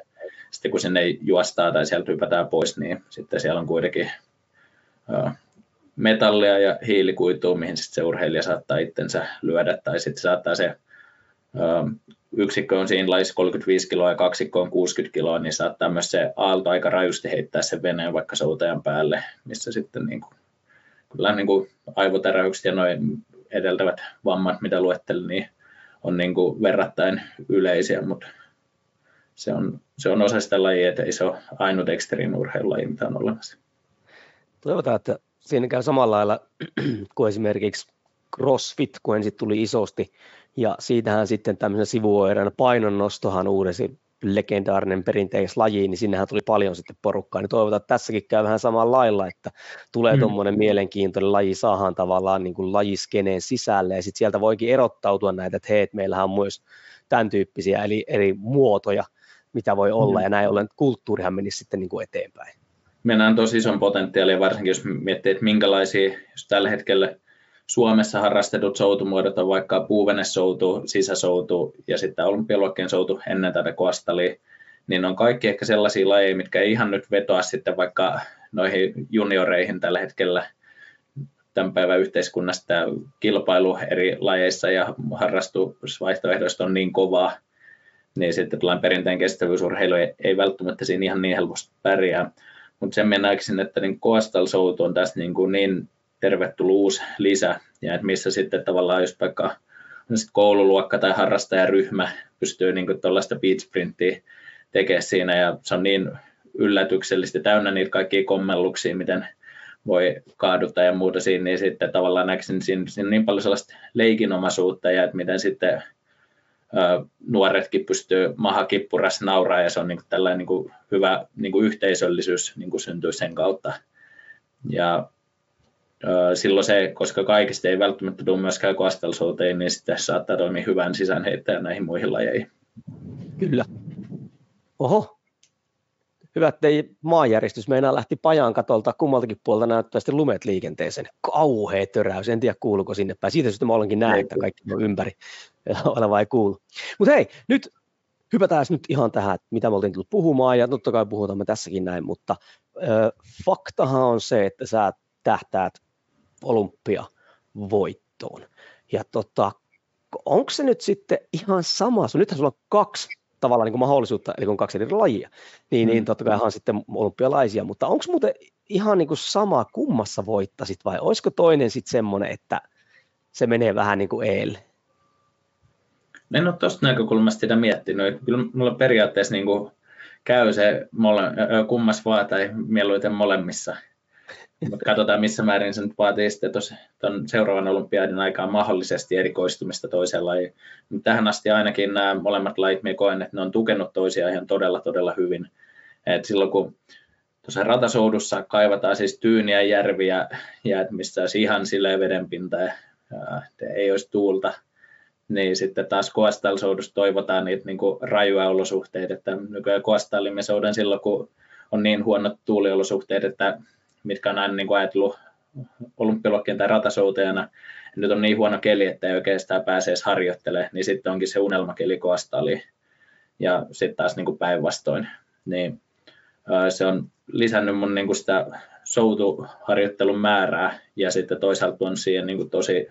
sitten kun sinne juostaa tai sieltä hypätään pois, niin sitten siellä on kuitenkin metallia ja hiilikuitua, mihin sitten se urheilija saattaa itsensä lyödä tai sitten saattaa se yksikkö on siinä lajissa 35 kiloa ja kaksikko on 60 kiloa, niin saattaa myös se aalto aika rajusti heittää sen veneen vaikka soutajan päälle, missä sitten niin kuin, kyllä niin kuin aivotäräykset ja noin edeltävät vammat, mitä luettelin, niin on niin kuin verrattain yleisiä, mutta se on, se on osa sitä lajia, että ei se ole ainut extreme-urheilulaji, mitä on olemassa. Toivotaan, että siinä käy samalla lailla kuin esimerkiksi CrossFit, kun ensin tuli isosti, ja siitähän sitten tämmöisen sivuoireena painonnostohan uudesi legendaarinen perinteislaji, niin sinnehän tuli paljon sitten porukkaa, niin toivotaan, että tässäkin käy vähän samalla lailla, että tulee mm. tuommoinen mielenkiintoinen laji, saahan tavallaan niin kuin lajiskeneen sisälle, ja sitten sieltä voikin erottautua näitä, että hei, että meillähän on myös tämän tyyppisiä, eli eri muotoja, mitä voi olla, mm. ja näin ollen kulttuurihan menisi sitten niin kuin eteenpäin. Mennään tosi ison potentiaalia, varsinkin jos miettii, että minkälaisia, jos tällä hetkellä Suomessa harrastetut soutumuodot on vaikka puuvenesoutu, sisäsoutu ja sitten olympialuokkien soutu ennen tätä koastalia, niin on kaikki ehkä sellaisia lajeja, mitkä ei ihan nyt vetoa sitten vaikka noihin junioreihin tällä hetkellä tämän päivän yhteiskunnassa tämä kilpailu eri lajeissa ja harrastusvaihtoehdoista on niin kovaa, niin sitten tällainen perinteinen kestävyysurheilu ei, ei välttämättä siinä ihan niin helposti pärjää. Mutta sen mennäkin, että niin Coastal Soutu on tässä niin, kuin niin tervetullut uusi lisä, ja että missä sitten tavallaan just vaikka koululuokka tai harrastajaryhmä pystyy niin tuollaista beat sprinttiä tekemään siinä, ja se on niin yllätyksellistä, täynnä niitä kaikkia kommelluksia, miten voi kaaduttaa ja muuta siinä, niin sitten tavallaan näkisin siinä, siinä niin paljon sellaista leikinomaisuutta, ja että miten sitten nuoretkin pystyy maha kippuras nauraa ja se on niin kuin tällainen niin kuin hyvä niin kuin yhteisöllisyys niin kuin syntyy sen kautta. Ja silloin se, koska kaikista ei välttämättä tule myöskään kastelsuuteen, niin sitten saattaa toimia hyvän sisäänheittäjän näihin muihin lajeihin. Kyllä. Oho, hyvä, ettei maanjäristys meinaa lähti pajaan katolta kummaltakin puolta näyttää sitten lumet liikenteeseen. Kauhea töräys, en tiedä kuuluuko sinne päin. Siitä syystä mä olenkin näen, että kaikki on ympäri oleva ei kuulu. Mutta hei, nyt hypätään nyt ihan tähän, mitä me oltiin tullut puhumaan, ja totta kai puhutaan me tässäkin näin, mutta ö, faktahan on se, että sä tähtäät olympiavoittoon. Ja tota, onko se nyt sitten ihan sama, nythän sulla on kaksi tavallaan niin kuin mahdollisuutta, eli kun on kaksi eri lajia, niin, niin mm. niin totta kai on sitten olympialaisia, mutta onko muuten ihan niin kuin sama kummassa voittasit vai olisiko toinen sitten semmoinen, että se menee vähän niin kuin eelle? En ole tuosta näkökulmasta sitä miettinyt. Kyllä mulla periaatteessa niin kuin käy se mole, kummas vaan tai mieluiten molemmissa. Mutta katsotaan, missä määrin se nyt vaatii sitten tuon seuraavan olympiadin aikaan mahdollisesti erikoistumista toiseen lajiin. Tähän asti ainakin nämä molemmat lajit, minä koen, että ne on tukenut toisiaan ihan todella, todella hyvin. Et silloin kun tuossa ratasoudussa kaivataan siis tyyniä järviä, ja missä olisi ihan silleen vedenpinta ja, ja ei olisi tuulta, niin sitten taas koastalsoudussa toivotaan niitä niin kuin rajuja olosuhteita, että nykyään koastallimme soudan silloin, kun on niin huonot tuuliolosuhteet, että mitkä on aina niin kuin ajatellut olympialokkien tai ratasoutajana, nyt on niin huono keli, että ei oikeastaan pääse edes harjoittelemaan, niin sitten onkin se unelmakeli koastali ja sitten taas niin kuin päinvastoin. Niin, se on lisännyt mun niin kuin sitä soutuharjoittelun määrää ja sitten toisaalta on siihen niin kuin tosi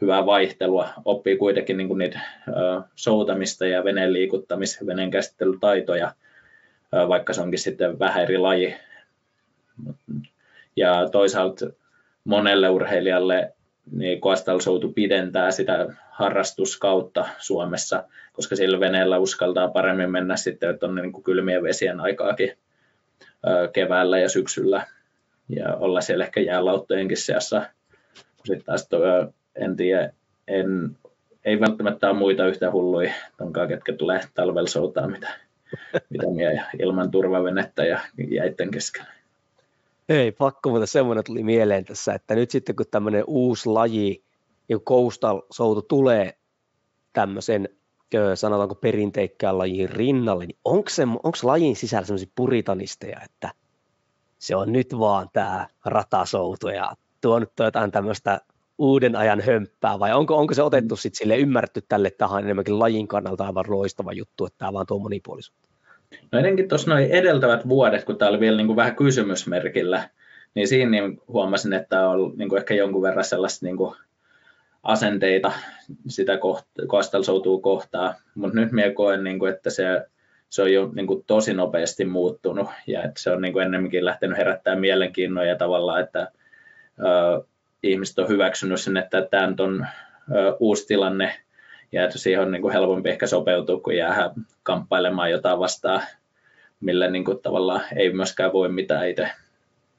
hyvää vaihtelua. Oppii kuitenkin niin kuin niitä soutamista ja veneen liikuttamis- veneen käsittelytaitoja, vaikka se onkin sitten vähän eri laji, ja toisaalta monelle urheilijalle niin Coastal Soutu pidentää sitä harrastuskautta Suomessa, koska sillä veneellä uskaltaa paremmin mennä sitten tuonne niin kylmien vesien aikaakin keväällä ja syksyllä ja olla siellä ehkä jäälauttojenkin seassa. Sitten taas toi, en tiedä, en, ei välttämättä ole muita yhtä hulluja tonkaan, ketkä tulee talvella soutaa, mitä, mitä mie ilman turvavenettä ja jäitten keskellä. Ei, pakko, mutta semmoinen tuli mieleen tässä, että nyt sitten kun tämmöinen uusi laji, niin coastal soutu tulee tämmöisen sanotaanko perinteikkään lajin rinnalle, niin onko, se, onko lajin sisällä sellaisia puritanisteja, että se on nyt vaan tämä ratasoutu ja tuonut jotain tämmöistä uuden ajan hömppää, vai onko, onko se otettu sitten sille ymmärretty tälle tähän enemmänkin lajin kannalta aivan loistava juttu, että tämä vaan tuo monipuolisuutta? No etenkin tuossa noin edeltävät vuodet, kun tämä oli vielä niin kuin vähän kysymysmerkillä, niin siinä niin huomasin, että on niin kuin ehkä jonkun verran sellaista niin kuin asenteita sitä kastelsoutuu kohtaa, mutta nyt minä koen, niin kuin, että se, se on jo niin kuin, tosi nopeasti muuttunut ja että se on niin kuin ennemminkin lähtenyt herättää mielenkiinnon ja tavallaan, että ö, ihmiset on hyväksynyt sen, että tämä on ö, uusi tilanne ja että siihen on niin kuin helpompi ehkä sopeutua, kun jää kamppailemaan jotain vastaan, millä niin kuin, tavallaan ei myöskään voi mitään itse.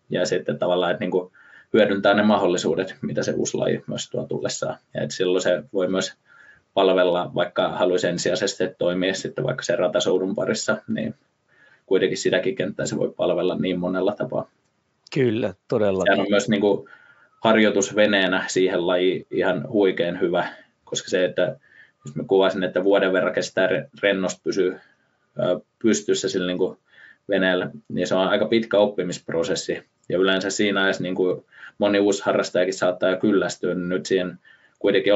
Ja sitten tavallaan, että niin kuin, hyödyntää ne mahdollisuudet, mitä se uusi laji myös tuo tullessaan. Ja että silloin se voi myös palvella, vaikka haluaisi ensisijaisesti toimia sitten vaikka sen ratasoudun parissa, niin kuitenkin sitäkin kenttää se voi palvella niin monella tapaa. Kyllä, todella. Se on myös niin kuin harjoitusveneenä siihen lajiin ihan huikein hyvä, koska se, että mä kuvasin, että vuoden verran kestää rennost pysyä pystyssä sillä niin kuin veneellä, niin se on aika pitkä oppimisprosessi. Ja yleensä siinä ajassa niin kuin moni uusi harrastajakin saattaa kyllästyä, niin nyt siihen kuitenkin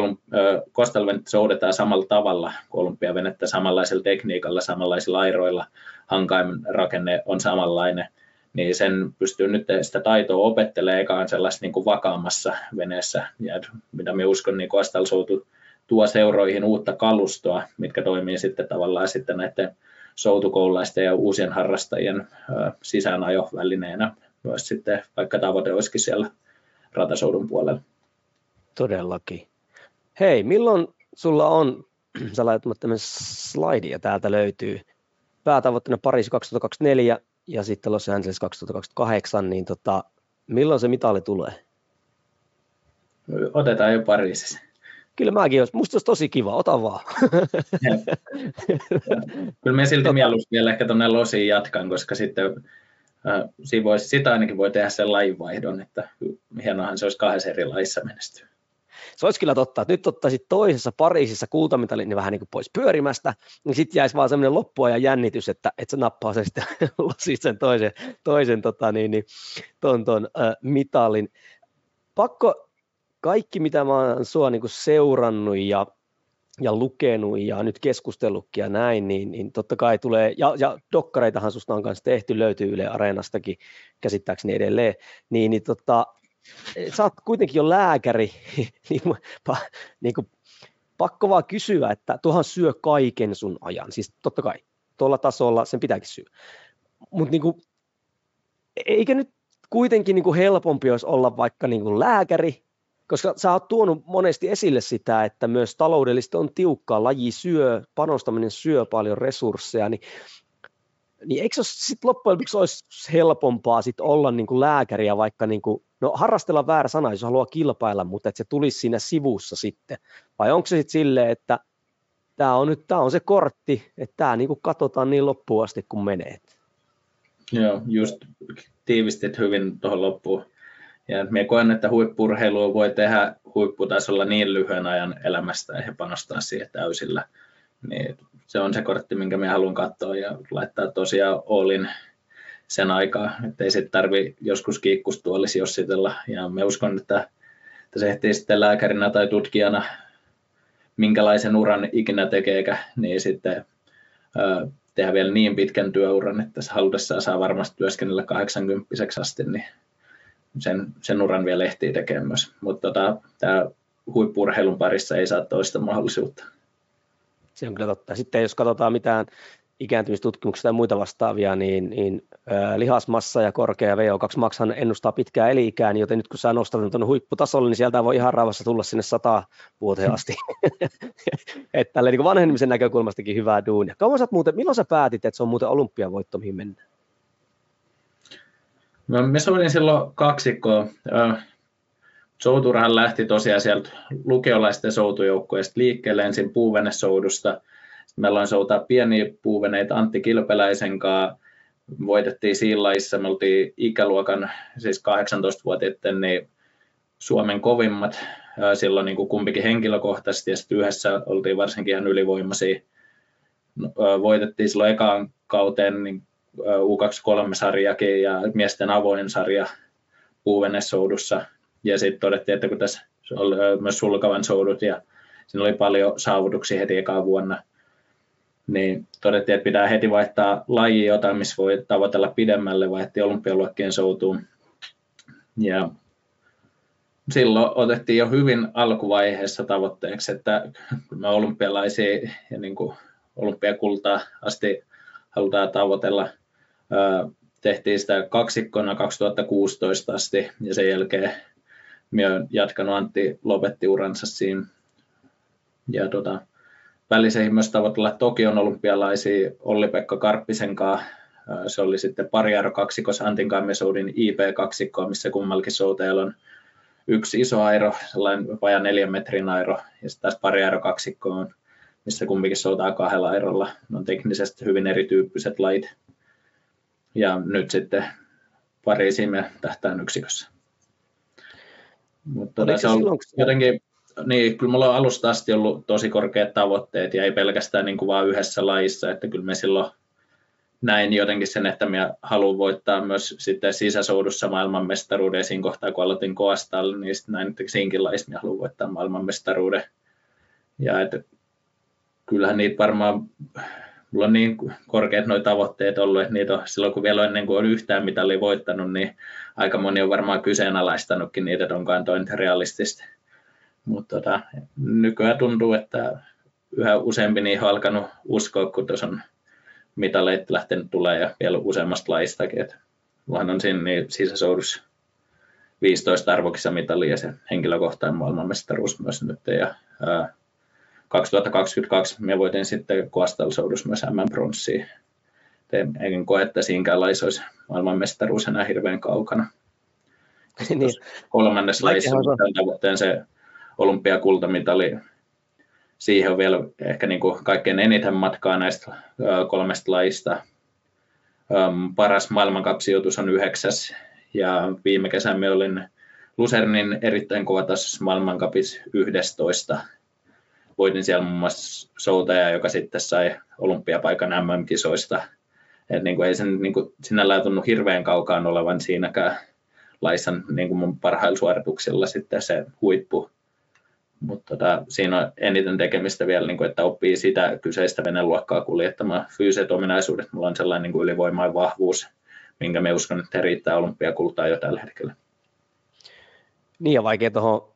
kostalvenettä soudetaan samalla tavalla. Kuin olympiavenettä, samanlaisella tekniikalla, samanlaisilla airoilla, hankaimen rakenne on samanlainen, niin sen pystyy nyt sitä taitoa opettelemaan ekaan sellaisessa niin kuin vakaammassa veneessä, ja mitä minä uskon, niin kostalsoutu tuo seuroihin uutta kalustoa, mitkä toimii sitten tavallaan sitten näiden soutukoululaisten ja uusien harrastajien sisäänajovälineenä myös sitten, vaikka tavoite olisikin siellä ratasoudun puolella. Todellakin. Hei, milloin sulla on, sä laitat tämmöinen slaidi ja täältä löytyy päätavoitteena Pariisi 2024 ja sitten Los Angeles 2028, niin tota, milloin se mitali tulee? Otetaan jo Pariisissa. Kyllä mäkin olisi. Musta olisi tosi kiva, ota vaan. Kyllä me silti tota... mieluusti vielä ehkä tuonne Losiin jatkan, koska sitten äh, siinä voisi, sitä ainakin voi tehdä sen lajivaihdon, että hienohan se olisi kahdessa eri lajissa menestyä. Se olisi kyllä totta, että nyt ottaisit toisessa Pariisissa kultamitalin niin vähän niin kuin pois pyörimästä, niin sitten jäisi vaan semmoinen loppuajan jännitys, että, että se nappaa sen sitten sen toisen, toisen tota niin, niin, ton, ton, äh, mitalin. Pakko kaikki, mitä mä oon sua niin kuin seurannut ja, ja lukenut ja nyt keskustellutkin ja näin, niin, niin totta kai tulee, ja, ja dokkareitahan susta on kanssa tehty, löytyy Yle Areenastakin käsittääkseni edelleen, niin, niin tota, sä oot kuitenkin jo lääkäri, niin, pa, niin kuin, pakko vaan kysyä, että tuohan syö kaiken sun ajan, siis totta kai, tuolla tasolla sen pitääkin syö, mutta niin kuin, eikö nyt kuitenkin niin kuin helpompi olisi olla vaikka niin kuin lääkäri, koska sä oot tuonut monesti esille sitä, että myös taloudellisesti on tiukkaa, laji syö, panostaminen syö paljon resursseja, niin, niin eikö sitten loppujen lopuksi olisi helpompaa sit olla niin kuin lääkäriä, vaikka niin kuin, no harrastella väärä sana, jos haluaa kilpailla, mutta että se tulisi siinä sivussa sitten, vai onko se sitten silleen, että tämä on nyt tää on se kortti, että tämä niin katsotaan niin loppuun asti, kun menee. Joo, just tiivistit hyvin tuohon loppuun. Ja minä koen, että huippurheilua voi tehdä huipputasolla niin lyhyen ajan elämästä ja panostaa siihen täysillä. Niin se on se kortti, minkä minä haluan katsoa ja laittaa tosiaan Oolin sen aikaa, että ei sitten tarvi joskus kiikkustuolisi jossitella. Ja me uskon, että, että se ehtii sitten lääkärinä tai tutkijana, minkälaisen uran ikinä tekeekä, niin sitten ö, tehdä vielä niin pitkän työuran, että halutessaan saa varmasti työskennellä 80 asti, niin sen, sen uran vielä ehtii tekemään. Mutta tota, tämä huippurheilun parissa ei saa toista mahdollisuutta. Se on kyllä totta. Sitten jos katsotaan mitään ikääntymistutkimuksia tai muita vastaavia, niin, niin äh, lihasmassa ja korkea VO2 maksan ennustaa pitkää eli-ikää, niin joten nyt kun sä nostat tuonne huipputasolle, niin sieltä voi ihan rauhassa tulla sinne sata vuoteen asti. että tällä niin vanhenemisen näkökulmastakin hyvää duunia. Kauan sä muuten, milloin sä päätit, että se on muuten olympiavoitto, mihin mennään? No, me soitin silloin kaksikkoa. Souturahan lähti tosiaan sieltä lukiolaisten soutujoukkueesta liikkeelle ensin puuvenesoudusta. Sitten me ollaan soutaa pieniä puuveneitä Antti Kilpeläisen kanssa. Voitettiin siinä laissa, me oltiin ikäluokan, siis 18-vuotiaiden, niin Suomen kovimmat silloin niin kuin kumpikin henkilökohtaisesti ja sitten yhdessä oltiin varsinkin ihan ylivoimaisia. No, voitettiin silloin ekaan kauteen niin U23-sarjakin ja miesten avoin sarja puuvenesoudussa. Ja sitten todettiin, että kun tässä oli myös sulkavan soudut ja siinä oli paljon saavutuksia heti ekaan vuonna, niin todettiin, että pitää heti vaihtaa laji jotain, missä voi tavoitella pidemmälle, vaihti olympialuokkien soutuun. Ja silloin otettiin jo hyvin alkuvaiheessa tavoitteeksi, että kun me olympialaisia ja niin kuin olympiakultaa asti halutaan tavoitella, tehtiin sitä kaksikkona 2016 asti ja sen jälkeen minä olen jatkanut, Antti lopetti uransa siinä. Ja tota, väliseihin myös tavoitella Tokion olympialaisia Olli-Pekka Karppisen kanssa. Se oli sitten pariaro kaksikos Antin kanssa IP-kaksikkoa, missä kummallakin souteilla on yksi iso airo, sellainen vajaa neljän metrin airo, ja sitten taas pari aerokaksikko missä kumpikin soutaa kahdella airolla. Ne on teknisesti hyvin erityyppiset lait. Ja nyt sitten Pariisiin me tähtään yksikössä. Mutta tota, se on silloin, jotenkin, niin, kyllä mulla on alusta asti ollut tosi korkeat tavoitteet ja ei pelkästään niin kuin vaan yhdessä lajissa, että kyllä me silloin näin jotenkin sen, että minä haluan voittaa myös sitten sisäsoudussa maailmanmestaruuden siinä kohtaa, kun aloitin Koastal, niin sitten näin, että siinkin laissa minä haluan voittaa maailmanmestaruuden. Ja että kyllähän niitä varmaan, mulla on niin korkeat nuo tavoitteet ollut, että niitä on, silloin kun vielä ennen kuin on yhtään mitalia voittanut, niin aika moni on varmaan kyseenalaistanutkin niitä, että onkaan toi realistista. Mutta tota, nykyään tuntuu, että yhä useampi niihin on alkanut uskoa, kun tuossa on mitaleita lähtenyt tulee ja vielä useammasta lajistakin. Että on siinä niin sisäsoudussa 15 arvokissa mitalia ja se henkilökohtainen maailmanmestaruus myös nyt. Ja, ää, 2022 me voitin sitten Koastalsoudus myös M-pronssiin. En koe, että siinäkään lajissa olisi maailmanmestaruus enää hirveän kaukana. niin. Kolmannes lajissa tavoitteen se olympiakultamitali siihen on vielä ehkä niin kuin kaikkein eniten matkaa näistä kolmesta lajista. Paras maailmankapsijoitus on yhdeksäs ja viime kesänä me olin Lucernin erittäin kovatasossa maailmankapis 11. Voitin siellä muun muassa soutaja, joka sitten sai olympiapaikan MM-kisoista. Et niin kuin ei sen niin kuin sinällään tunnu hirveän kaukaan olevan siinäkään laissa niin kuin mun parhailla suorituksilla sitten se huippu mutta tota, siinä on eniten tekemistä vielä, niin kuin, että oppii sitä kyseistä veneluokkaa kuljettamaan. Fyysiset ominaisuudet, mulla on sellainen niin kuin ylivoimainen vahvuus, minkä me uskon, että riittää olympiakultaa jo tällä hetkellä. Niin ja vaikea tuohon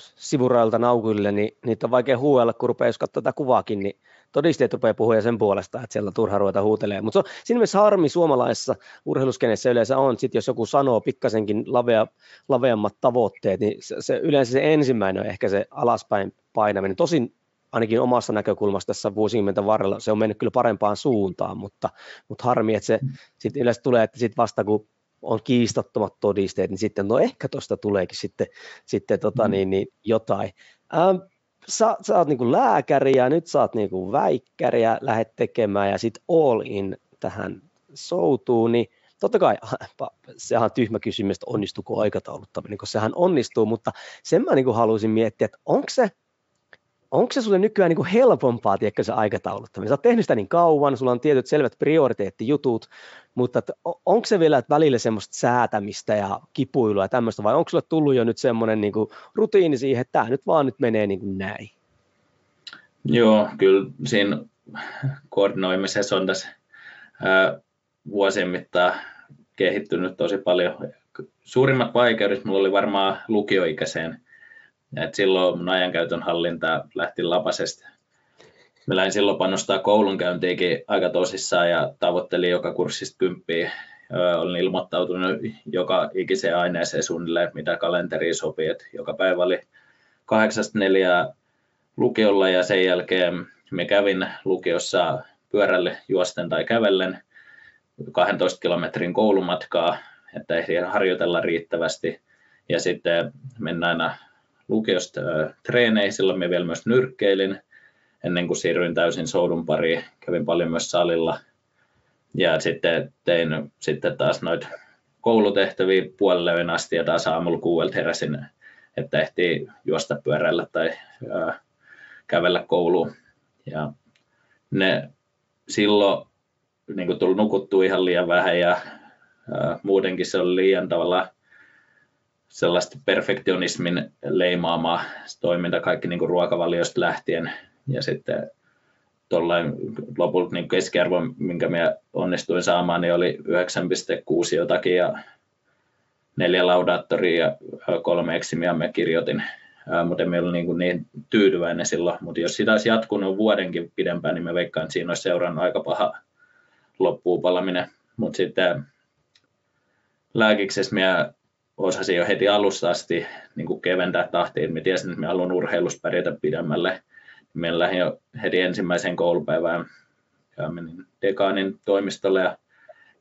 sivurailta naukuille, niin niitä on vaikea huuella, kun rupeaa, jos katsoo tätä kuvaakin, niin todisteet rupeaa puhuja sen puolesta, että siellä on turha ruveta huutelee. Mutta se siinä mielessä harmi suomalaisessa urheiluskenessä yleensä on, sit jos joku sanoo pikkasenkin lavea, laveammat tavoitteet, niin se, se, yleensä se ensimmäinen on ehkä se alaspäin painaminen. Tosin ainakin omasta näkökulmasta tässä vuosikymmenten varrella se on mennyt kyllä parempaan suuntaan, mutta, mutta harmi, että se mm. sitten yleensä tulee, että sitten vasta kun on kiistattomat todisteet, niin sitten no ehkä tuosta tuleekin sitten, sitten tota, mm. niin, niin, jotain. Ähm, sä, sä oot niinku lääkäri ja nyt sä oot niinku väikkäri ja lähdet tekemään ja sitten all in tähän soutuun, niin totta kai sehän on tyhmä kysymys, että onnistuuko aikatauluttaminen, koska sehän onnistuu, mutta sen mä niin haluaisin miettiä, että onko se, onko se sulle nykyään niin kuin helpompaa, tiedätkö, se aikatauluttaminen? Sä oot tehnyt sitä niin kauan, sulla on tietyt selvät prioriteettijutut, mutta onko se vielä välillä semmoista säätämistä ja kipuilua ja tämmöistä, vai onko sulle tullut jo nyt semmoinen niin kuin rutiini siihen, että tämä nyt vaan nyt menee niin kuin näin? Joo, kyllä siinä koordinoimisessa on tässä ää, vuosien mittaan kehittynyt tosi paljon. Suurimmat vaikeudet mulla oli varmaan lukioikäiseen et silloin mun ajankäytön hallinta lähti lapasesta. Mä lähdin silloin panostaa koulunkäyntiinkin aika tosissaan ja tavoittelin joka kurssista kymppiä. Olin ilmoittautunut joka ikiseen aineeseen suunnilleen, mitä kalenteriin sopii. Et joka päivä oli kahdeksasta neljää lukiolla ja sen jälkeen me kävin lukiossa pyörälle juosten tai kävellen 12 kilometrin koulumatkaa, että ehdi harjoitella riittävästi. Ja sitten mennään aina lukiosta treeneihin, silloin minä vielä myös nyrkkeilin ennen kuin siirryin täysin soudun pariin, kävin paljon myös salilla ja sitten tein sitten taas noita koulutehtäviä puolelle asti ja taas aamulla kuuelta heräsin että ehtii juosta pyörällä tai ää, kävellä kouluun. Ja ne silloin niin kuin tullut nukuttua ihan liian vähän ja ää, muutenkin se oli liian tavalla sellaista perfektionismin leimaamaa toiminta kaikki niin kuin ruokavaliosta lähtien ja sitten tuollain lopulta niin keskiarvo, minkä minä onnistuin saamaan, niin oli 9,6 jotakin ja neljä laudaattoria ja kolme eksimia me kirjoitin, mutta emme ole niin, niin tyytyväinen silloin. Mutta jos sitä olisi jatkunut vuodenkin pidempään, niin me veikkaan, että siinä olisi seurannut aika paha loppuun palaminen. Mutta sitten lääkiksessä minä osasin jo heti alusta asti niin kuin keventää tahtiin. Minä tiesin, että minä haluan urheilussa pärjätä pidemmälle. Minä lähdin jo heti ensimmäiseen koulupäivään ja menin dekaanin toimistolle ja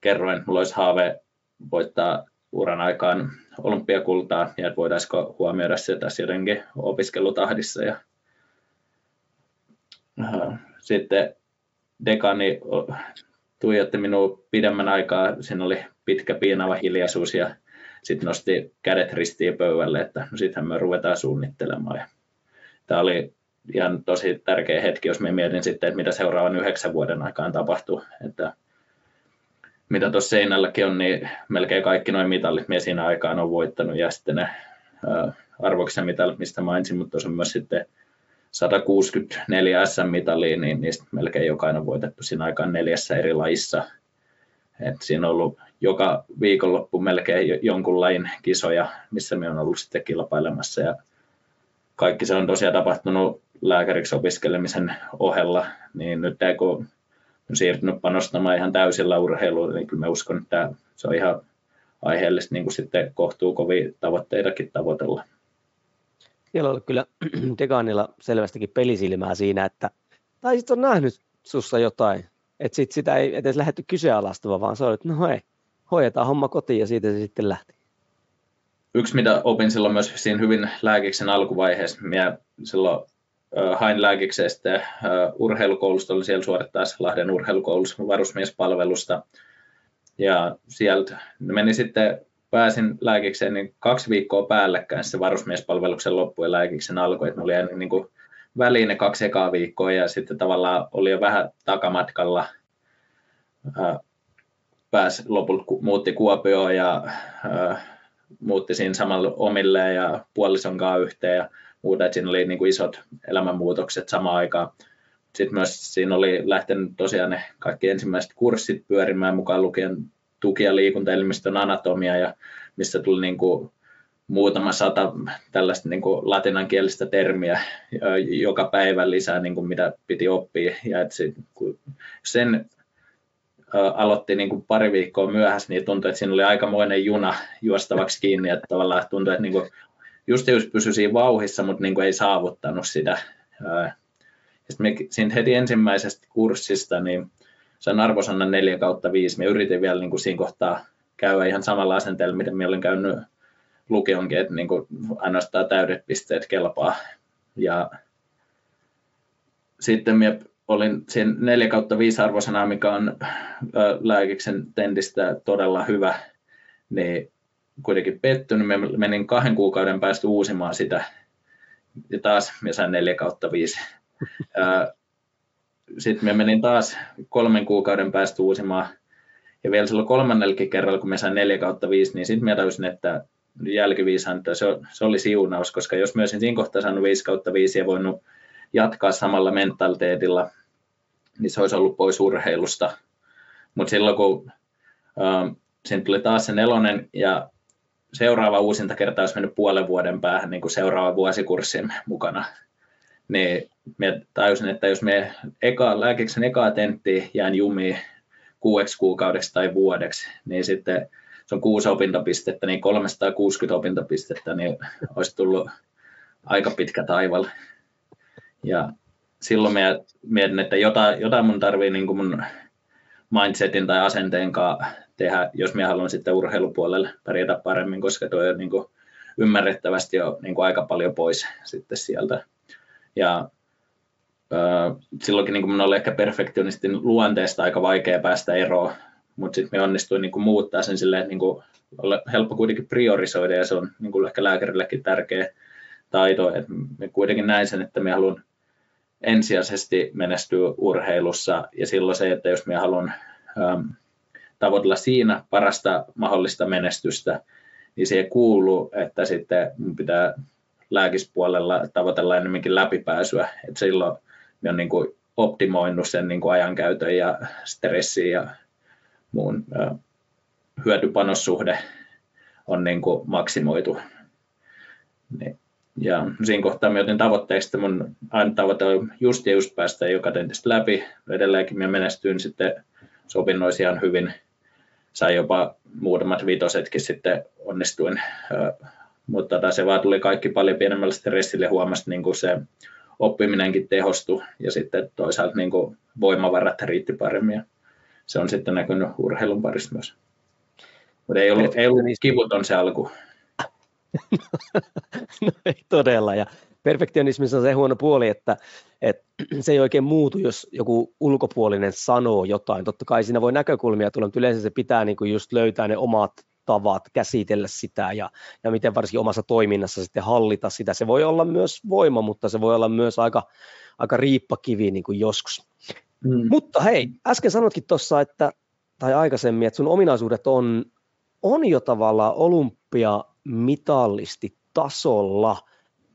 kerroin, että minulla olisi haave voittaa uran aikaan olympiakultaa ja että voitaisiinko huomioida se tässä jotenkin opiskelutahdissa. Ja, sitten dekani tuijotti minua pidemmän aikaa, siinä oli pitkä piinava hiljaisuus ja sitten nosti kädet ristiin pöydälle, että no sittenhän me ruvetaan suunnittelemaan. Ja tämä oli ihan tosi tärkeä hetki, jos me mietin sitten, että mitä seuraavan yhdeksän vuoden aikaan tapahtuu. Että mitä tuossa seinälläkin on, niin melkein kaikki noin mitallit me siinä aikaan on voittanut ja sitten ne arvoksen mitalit, mistä mainitsin, mutta tuossa on myös sitten 164 SM-mitalia, niin niistä melkein jokainen on voitettu siinä aikaan neljässä eri lajissa. Et siinä on ollut joka viikonloppu melkein jonkun lajin kisoja, missä me on ollut sitten kilpailemassa. Ja kaikki se on tosiaan tapahtunut lääkäriksi opiskelemisen ohella, niin nyt kun on siirtynyt panostamaan ihan täysillä urheiluun, niin kyllä mä uskon, että se on ihan aiheellista niin kuin sitten kohtuu kovin tavoitteitakin tavoitella. Siellä on kyllä Deganilla selvästikin pelisilmää siinä, että tai sitten on nähnyt sussa jotain, että sit sitä ei edes lähdetty kyseenalaistamaan, vaan se oli, että no hei, hoidetaan homma kotiin ja siitä se sitten lähti. Yksi, mitä opin silloin myös siinä hyvin lääkiksen alkuvaiheessa, minä silloin hain lääkiksestä urheilukoulusta, oli siellä suorittaessa Lahden urheilukoulussa varusmiespalvelusta. Ja sieltä meni sitten, pääsin lääkikseen niin kaksi viikkoa päällekkäin se varusmiespalveluksen loppu ja lääkiksen alkoi. Että oli niin kuin väliin ne kaksi ekaa viikkoa ja sitten tavallaan oli jo vähän takamatkalla. Pääsi lopulta, muutti Kuopioon ja muutti siinä samalla omilleen ja puolison kanssa yhteen. Ja muuta, että siinä oli niin kuin isot elämänmuutokset samaan aikaan. Sitten myös siinä oli lähtenyt tosiaan ne kaikki ensimmäiset kurssit pyörimään mukaan lukien tuki- ja liikuntaelimistön anatomia, ja missä tuli niin kuin muutama sata tällaista niin kuin latinankielistä termiä joka päivä lisää, niin kuin mitä piti oppia. Ja että sit, kun sen aloitti niin kuin pari viikkoa myöhässä, niin tuntui, että siinä oli aikamoinen juna juostavaksi kiinni, että tavallaan tuntui, että niin kuin just just pysyi siinä vauhissa, mutta niin kuin ei saavuttanut sitä. Sitten me, siinä heti ensimmäisestä kurssista niin sain arvosanan 4 kautta 5. Me yritin vielä niin kuin siinä kohtaa käydä ihan samalla asenteella, miten minä olin käynyt lukionkin, että niin kuin ainoastaan täydet pisteet kelpaa. Ja sitten minä olin siinä 4 kautta 5 arvosanaa, mikä on lääkiksen tendistä todella hyvä, niin kuitenkin pettynyt. Mä menin kahden kuukauden päästä uusimaan sitä ja taas mä sain 4 kautta 5. Sitten mä menin taas kolmen kuukauden päästä uusimaan ja vielä silloin kolmannellekin kerralla, kun mä sain 4 kautta 5, niin sitten mä että jälkiviisahan, että se, se oli siunaus, koska jos mä olisin siinä kohtaa saanut 5 kautta 5 ja voinut jatkaa samalla mentaliteetilla, niin se olisi ollut pois urheilusta. Mutta silloin kun äh, siinä tuli taas se nelonen ja seuraava uusinta kerta olisi mennyt puolen vuoden päähän niin kuin seuraava vuosikurssin mukana, niin me tajusin, että jos me eka, lääkiksen ekaa tenttiä jään jumiin kuudeksi kuukaudeksi tai vuodeksi, niin sitten on kuusi opintopistettä, niin 360 opintopistettä, niin olisi tullut aika pitkä taival. Ja silloin mietin, että jotain, jotain mun tarvii niin kuin mun mindsetin tai asenteen kanssa tehdä, jos minä haluan sitten urheilupuolelle pärjätä paremmin, koska tuo on niin kuin ymmärrettävästi jo niin kuin aika paljon pois sitten sieltä. Ja äh, silloinkin niin kuin oli ehkä perfektionistin luonteesta aika vaikea päästä eroon, mutta sitten me onnistuin niin kuin muuttaa sen silleen, niin kuin olla helppo kuitenkin priorisoida ja se on niin kuin ehkä lääkärillekin tärkeä taito, että me kuitenkin näin sen, että me haluan ensisijaisesti menestyä urheilussa. Ja silloin se, että jos me haluan ähm, tavoitella siinä parasta mahdollista menestystä, niin siihen kuuluu, että sitten pitää lääkispuolella tavoitella enemmänkin läpipääsyä, että silloin me on niin kuin optimoinut sen niin kuin ajankäytön ja stressin ja muun hyötypanossuhde on niin kuin maksimoitu. Ja siinä kohtaa mä otin tavoitteeksi, että mun aina tavoite on just ja just päästä joka tentistä läpi. Edelleenkin mä menestyin sitten sopinnoissa hyvin. Sain jopa muutamat viitosetkin sitten onnistuin, mutta se vaan tuli kaikki paljon pienemmällä stressille huomasi niin kuin se oppiminenkin tehostui ja sitten toisaalta niin kuin voimavarat riitti paremmin. Se on sitten näkynyt urheilun parissa myös. Mutta ei ollut, ei ollut kivuton se alku. no ei todella. Ja perfektionismissa on se huono puoli, että, että se ei oikein muutu, jos joku ulkopuolinen sanoo jotain. Totta kai siinä voi näkökulmia tulla, mutta yleensä se pitää niin kuin just löytää ne omat tavat käsitellä sitä ja, ja miten varsinkin omassa toiminnassa sitten hallita sitä. Se voi olla myös voima, mutta se voi olla myös aika, aika riippakivi niin kuin joskus. Mm. Mutta hei, äsken sanotkin tuossa, että, tai aikaisemmin, että sun ominaisuudet on, on jo tavallaan olympiamitallisti tasolla,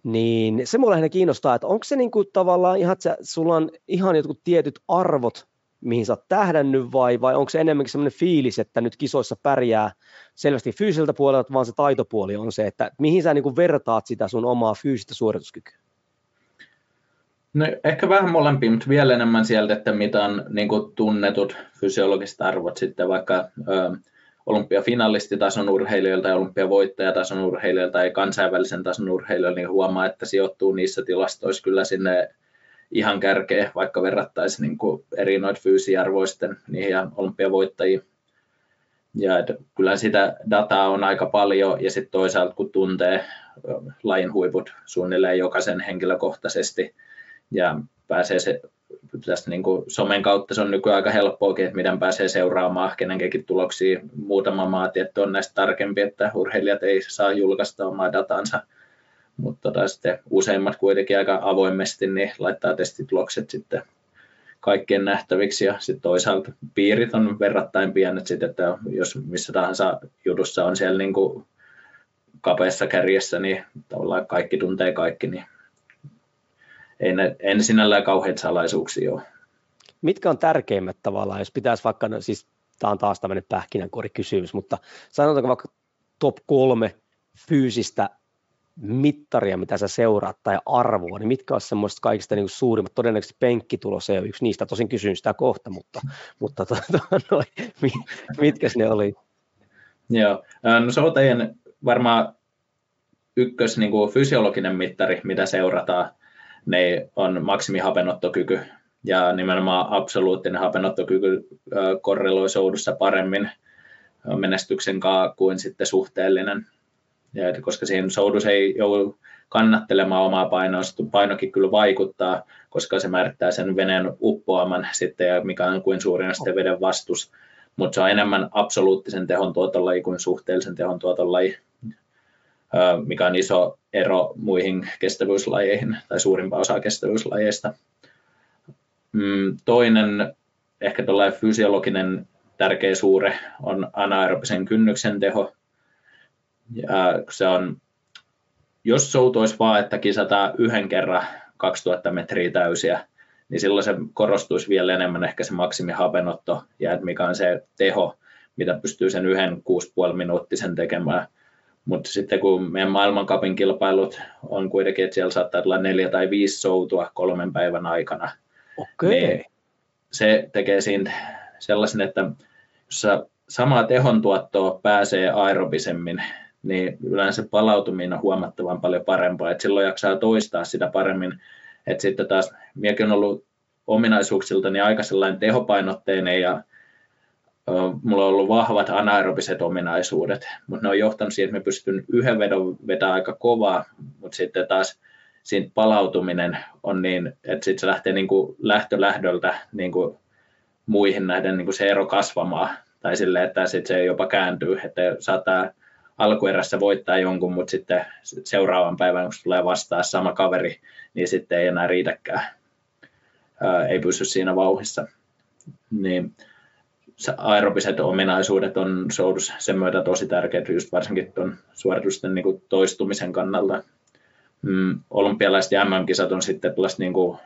niin se mulle lähinnä kiinnostaa, että onko se niin kuin tavallaan ihan, että sulla on ihan jotkut tietyt arvot, mihin sä oot tähdännyt vai, vai onko se enemmänkin semmoinen fiilis, että nyt kisoissa pärjää selvästi fyysiseltä puolelta, vaan se taitopuoli on se, että mihin sä niin kuin vertaat sitä sun omaa fyysistä suorituskykyä? No, ehkä vähän molempia, mutta vielä enemmän sieltä, että mitä on niin kuin tunnetut fysiologiset arvot sitten vaikka ö, olympiafinalistitason urheilijoilta ja olympiavoittajatason urheilijoilta ja kansainvälisen tason urheilijoilta, niin huomaa, että sijoittuu niissä tilastoissa kyllä sinne ihan kärkeen, vaikka verrattaisiin niin kuin eri noita fyysiarvoisten niihin ja olympiavoittajiin. Ja että kyllä sitä dataa on aika paljon ja sitten toisaalta kun tuntee lajin huiput suunnilleen jokaisen henkilökohtaisesti ja pääsee se tästä niin kuin somen kautta se on nykyään aika helppoakin, että miten pääsee seuraamaan kenenkin tuloksia. Muutama maa tietty on näistä tarkempi, että urheilijat ei saa julkaista omaa datansa mutta tota sitten useimmat kuitenkin aika avoimesti niin laittaa testitulokset sitten kaikkien nähtäviksi ja sitten toisaalta piirit on verrattain pienet sitten, että jos missä tahansa jutussa on siellä niin kuin kapeassa kärjessä, niin tavallaan kaikki tuntee kaikki, niin ei ne, en sinällään kauheita salaisuuksia ole. Mitkä on tärkeimmät tavallaan, jos pitäisi vaikka, no siis tämä on taas tämmöinen kysymys, mutta sanotaanko vaikka top kolme fyysistä mittaria, mitä sä seuraat tai arvoa, niin mitkä olisi semmoiset kaikista niin suurimmat, todennäköisesti penkkitulos ei ole yksi niistä, tosin kysyn sitä kohta, mutta, mutta to, to, no, mitkä ne oli? Joo, no se on teidän varmaan ykkös niin kuin fysiologinen mittari, mitä seurataan, ne on maksimihapennottokyky ja nimenomaan absoluuttinen hapenottokyky korreloi soudussa paremmin menestyksen kanssa kuin sitten suhteellinen. Ja koska siinä soudus ei joudu kannattelemaan omaa painoa, painokin kyllä vaikuttaa, koska se määrittää sen veneen uppoaman sitten ja mikä on kuin suurin sitten veden vastus, mutta se on enemmän absoluuttisen tehon tuotollaji kuin suhteellisen tehon tuotollaji, mikä on iso ero muihin kestävyyslajeihin tai suurimpaa osaa kestävyyslajeista. Mm, toinen ehkä tuollainen fysiologinen tärkeä suure on anaerobisen kynnyksen teho, se on, jos soutuisi vaan, että kisataan yhden kerran 2000 metriä täysiä, niin silloin se korostuisi vielä enemmän ehkä se maksimihapenotto ja että mikä on se teho, mitä pystyy sen yhden 6,5 minuuttisen tekemään. Mutta sitten kun meidän maailmankapin kilpailut on kuitenkin, että siellä saattaa olla neljä tai viisi soutua kolmen päivän aikana, okay. niin se tekee siinä sellaisen, että jos samaa tehon tuottoa pääsee aerobisemmin, niin yleensä palautuminen on huomattavan paljon parempaa, että silloin jaksaa toistaa sitä paremmin. Että sitten taas, minäkin on ollut ominaisuuksilta niin aika sellainen tehopainotteinen ja mulla on ollut vahvat anaerobiset ominaisuudet, mutta ne on johtanut siihen, että mä pystyn yhden vedon vetämään aika kovaa, mutta sitten taas siinä palautuminen on niin, että sitten se lähtee niin kuin lähtölähdöltä niin kuin muihin näiden niin kuin se ero kasvamaan, tai sille, että sit se jopa kääntyy, että saattaa alkuerässä voittaa jonkun, mutta sitten seuraavan päivän, kun tulee vastaan sama kaveri, niin sitten ei enää riitäkään. Ää, ei pysy siinä vauhissa. Niin aerobiset ominaisuudet on soudus sen myötä tosi tärkeitä, just varsinkin tuon suoritusten niin kuin toistumisen kannalta. Mm, olympialaiset ja MM-kisat on sitten tällaista niin kuin,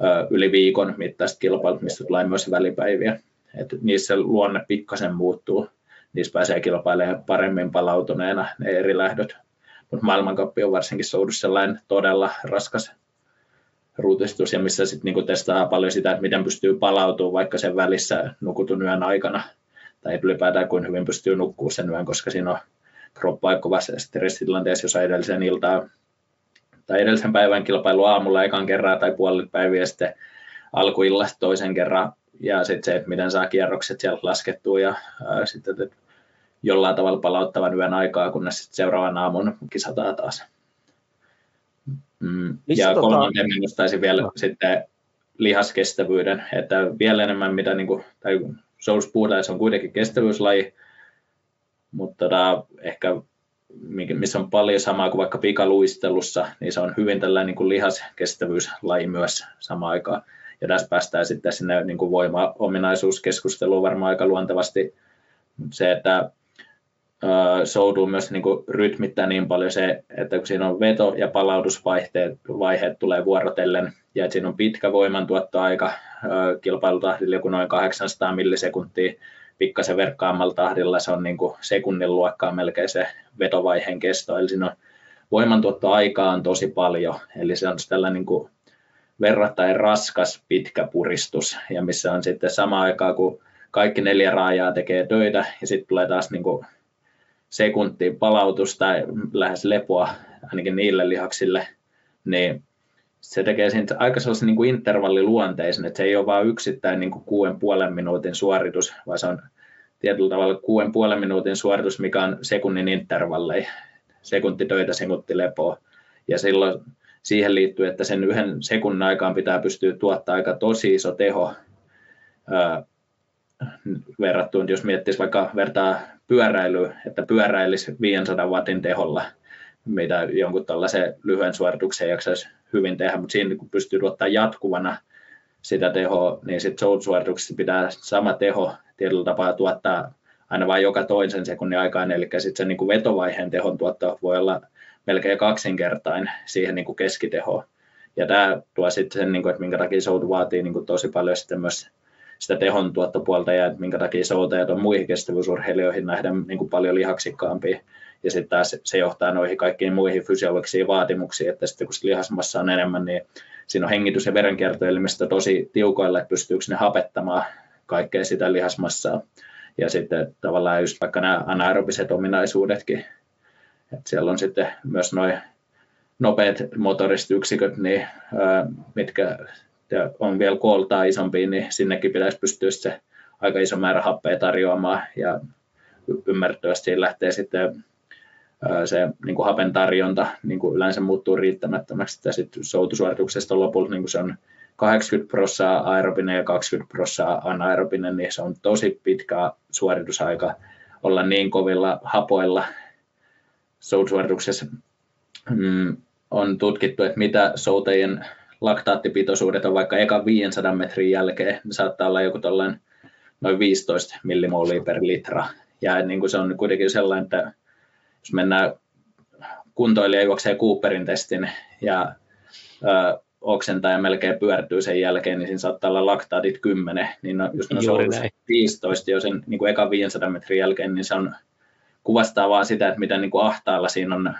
ö, yli viikon mittaista kilpailut, mistä tulee myös välipäiviä. Et niissä luonne pikkasen muuttuu, niissä pääsee kilpailemaan paremmin palautuneena ne eri lähdöt. Mutta maailmankappi on varsinkin soudus sellainen todella raskas ruutistus ja missä sitten niinku testaa paljon sitä, että miten pystyy palautumaan vaikka sen välissä nukutun yön aikana tai ylipäätään kuin hyvin pystyy nukkuu sen yön, koska siinä on kroppa kovassa stressitilanteessa, jos edellisen iltaan tai edellisen päivän kilpailu aamulla ekan kerran tai puolet päiviä sitten alkuillasta toisen kerran ja sitten se, että miten saa kierrokset sieltä laskettua ja ää, sitten jollain tavalla palauttavan yön aikaa, kunnes sitten seuraavan aamun kisataan taas. Mm. ja tota... kolmanteen nostaisin vielä no. sitten lihaskestävyyden, että vielä enemmän mitä, niin kuin, tai Souls on kuitenkin kestävyyslaji, mutta tota, ehkä missä on paljon samaa kuin vaikka pikaluistelussa, niin se on hyvin tällainen niin kuin lihaskestävyyslaji myös samaan aikaan. Ja tässä päästään sitten sinne niin kuin voima-ominaisuuskeskusteluun varmaan aika luontevasti. Se, että soutuu myös niin kuin rytmittää niin paljon se, että kun siinä on veto- ja palautusvaiheet vaiheet tulee vuorotellen, ja että siinä on pitkä voimantuottoaika kilpailutahdilla joku noin 800 millisekuntia, pikkasen verkkaammalla tahdilla. Se on niin kuin sekunnin luokkaa melkein se vetovaiheen kesto, eli siinä on voimantuottoaikaa on tosi paljon, eli se on tällainen niin kuin verrattain raskas pitkä puristus, ja missä on sitten sama aikaa, kun kaikki neljä raajaa tekee töitä, ja sitten tulee taas niin kuin sekunti palautusta tai lähes lepoa ainakin niille lihaksille, niin se tekee siitä aika sellaisen niin kuin intervalliluonteisen, että se ei ole vain yksittäin niin kuin kuuden puolen minuutin suoritus, vaan se on tietyllä tavalla kuuden puolen minuutin suoritus, mikä on sekunnin intervalleja, sekunti töitä, sekunti lepoa. Ja silloin siihen liittyy, että sen yhden sekunnin aikaan pitää pystyä tuottaa aika tosi iso teho verrattuna, jos miettisi vaikka vertaa pyöräilyä, että pyöräilisi 500 watin teholla, mitä jonkun tällaisen lyhyen suorituksen jaksaisi hyvin tehdä, mutta siinä kun pystyy tuottaa jatkuvana sitä tehoa, niin sitten suorituksessa pitää sama teho tietyllä tapaa tuottaa aina vain joka toisen sekunnin aikaan, eli sitten se niin kuin vetovaiheen tehon tuotto voi olla melkein kaksinkertain siihen niin kuin keskitehoon. Ja tämä tuo sitten sen, niin kuin, että minkä takia soutu vaatii niin kuin tosi paljon sitten myös sitä tehon tuottopuolta ja minkä takia soutajat on muihin kestävyysurheilijoihin nähden niin kuin paljon lihaksikkaampia. Ja sitten taas se johtaa noihin kaikkiin muihin fysiologisiin vaatimuksiin, että sitten kun lihasmassa on enemmän, niin siinä on hengitys- ja verenkiertoelimistö tosi tiukoilla, että pystyykö ne hapettamaan kaikkea sitä lihasmassaa. Ja sitten tavallaan just vaikka nämä anaerobiset ominaisuudetkin, että siellä on sitten myös noin nopeat motoriset yksiköt, niin, mitkä on vielä kooltaa isompi, niin sinnekin pitäisi pystyä se aika iso määrä happea tarjoamaan ja ymmärrettävästi lähtee sitten se niin kuin hapen tarjonta niin kuin yleensä muuttuu riittämättömäksi, ja sitten soutusuorituksesta lopulta niin kuin se on 80 prosenttia aerobinen ja 20 prosenttia anaerobinen, niin se on tosi pitkä suoritusaika olla niin kovilla hapoilla soutusuorituksessa. Mm, on tutkittu, että mitä soutajien laktaattipitoisuudet on vaikka eka 500 metrin jälkeen, niin saattaa olla joku noin 15 millimoolia per litra. Ja niin kuin se on kuitenkin sellainen, että jos mennään kuntoilija juoksee Cooperin testin ja ö, oksentaa ja melkein pyörtyy sen jälkeen, niin siinä saattaa olla laktaatit 10, niin no, jos ne on 15 jo sen niin kuin eka 500 metrin jälkeen, niin se on, kuvastaa vaan sitä, että miten niin kuin ahtaalla siinä on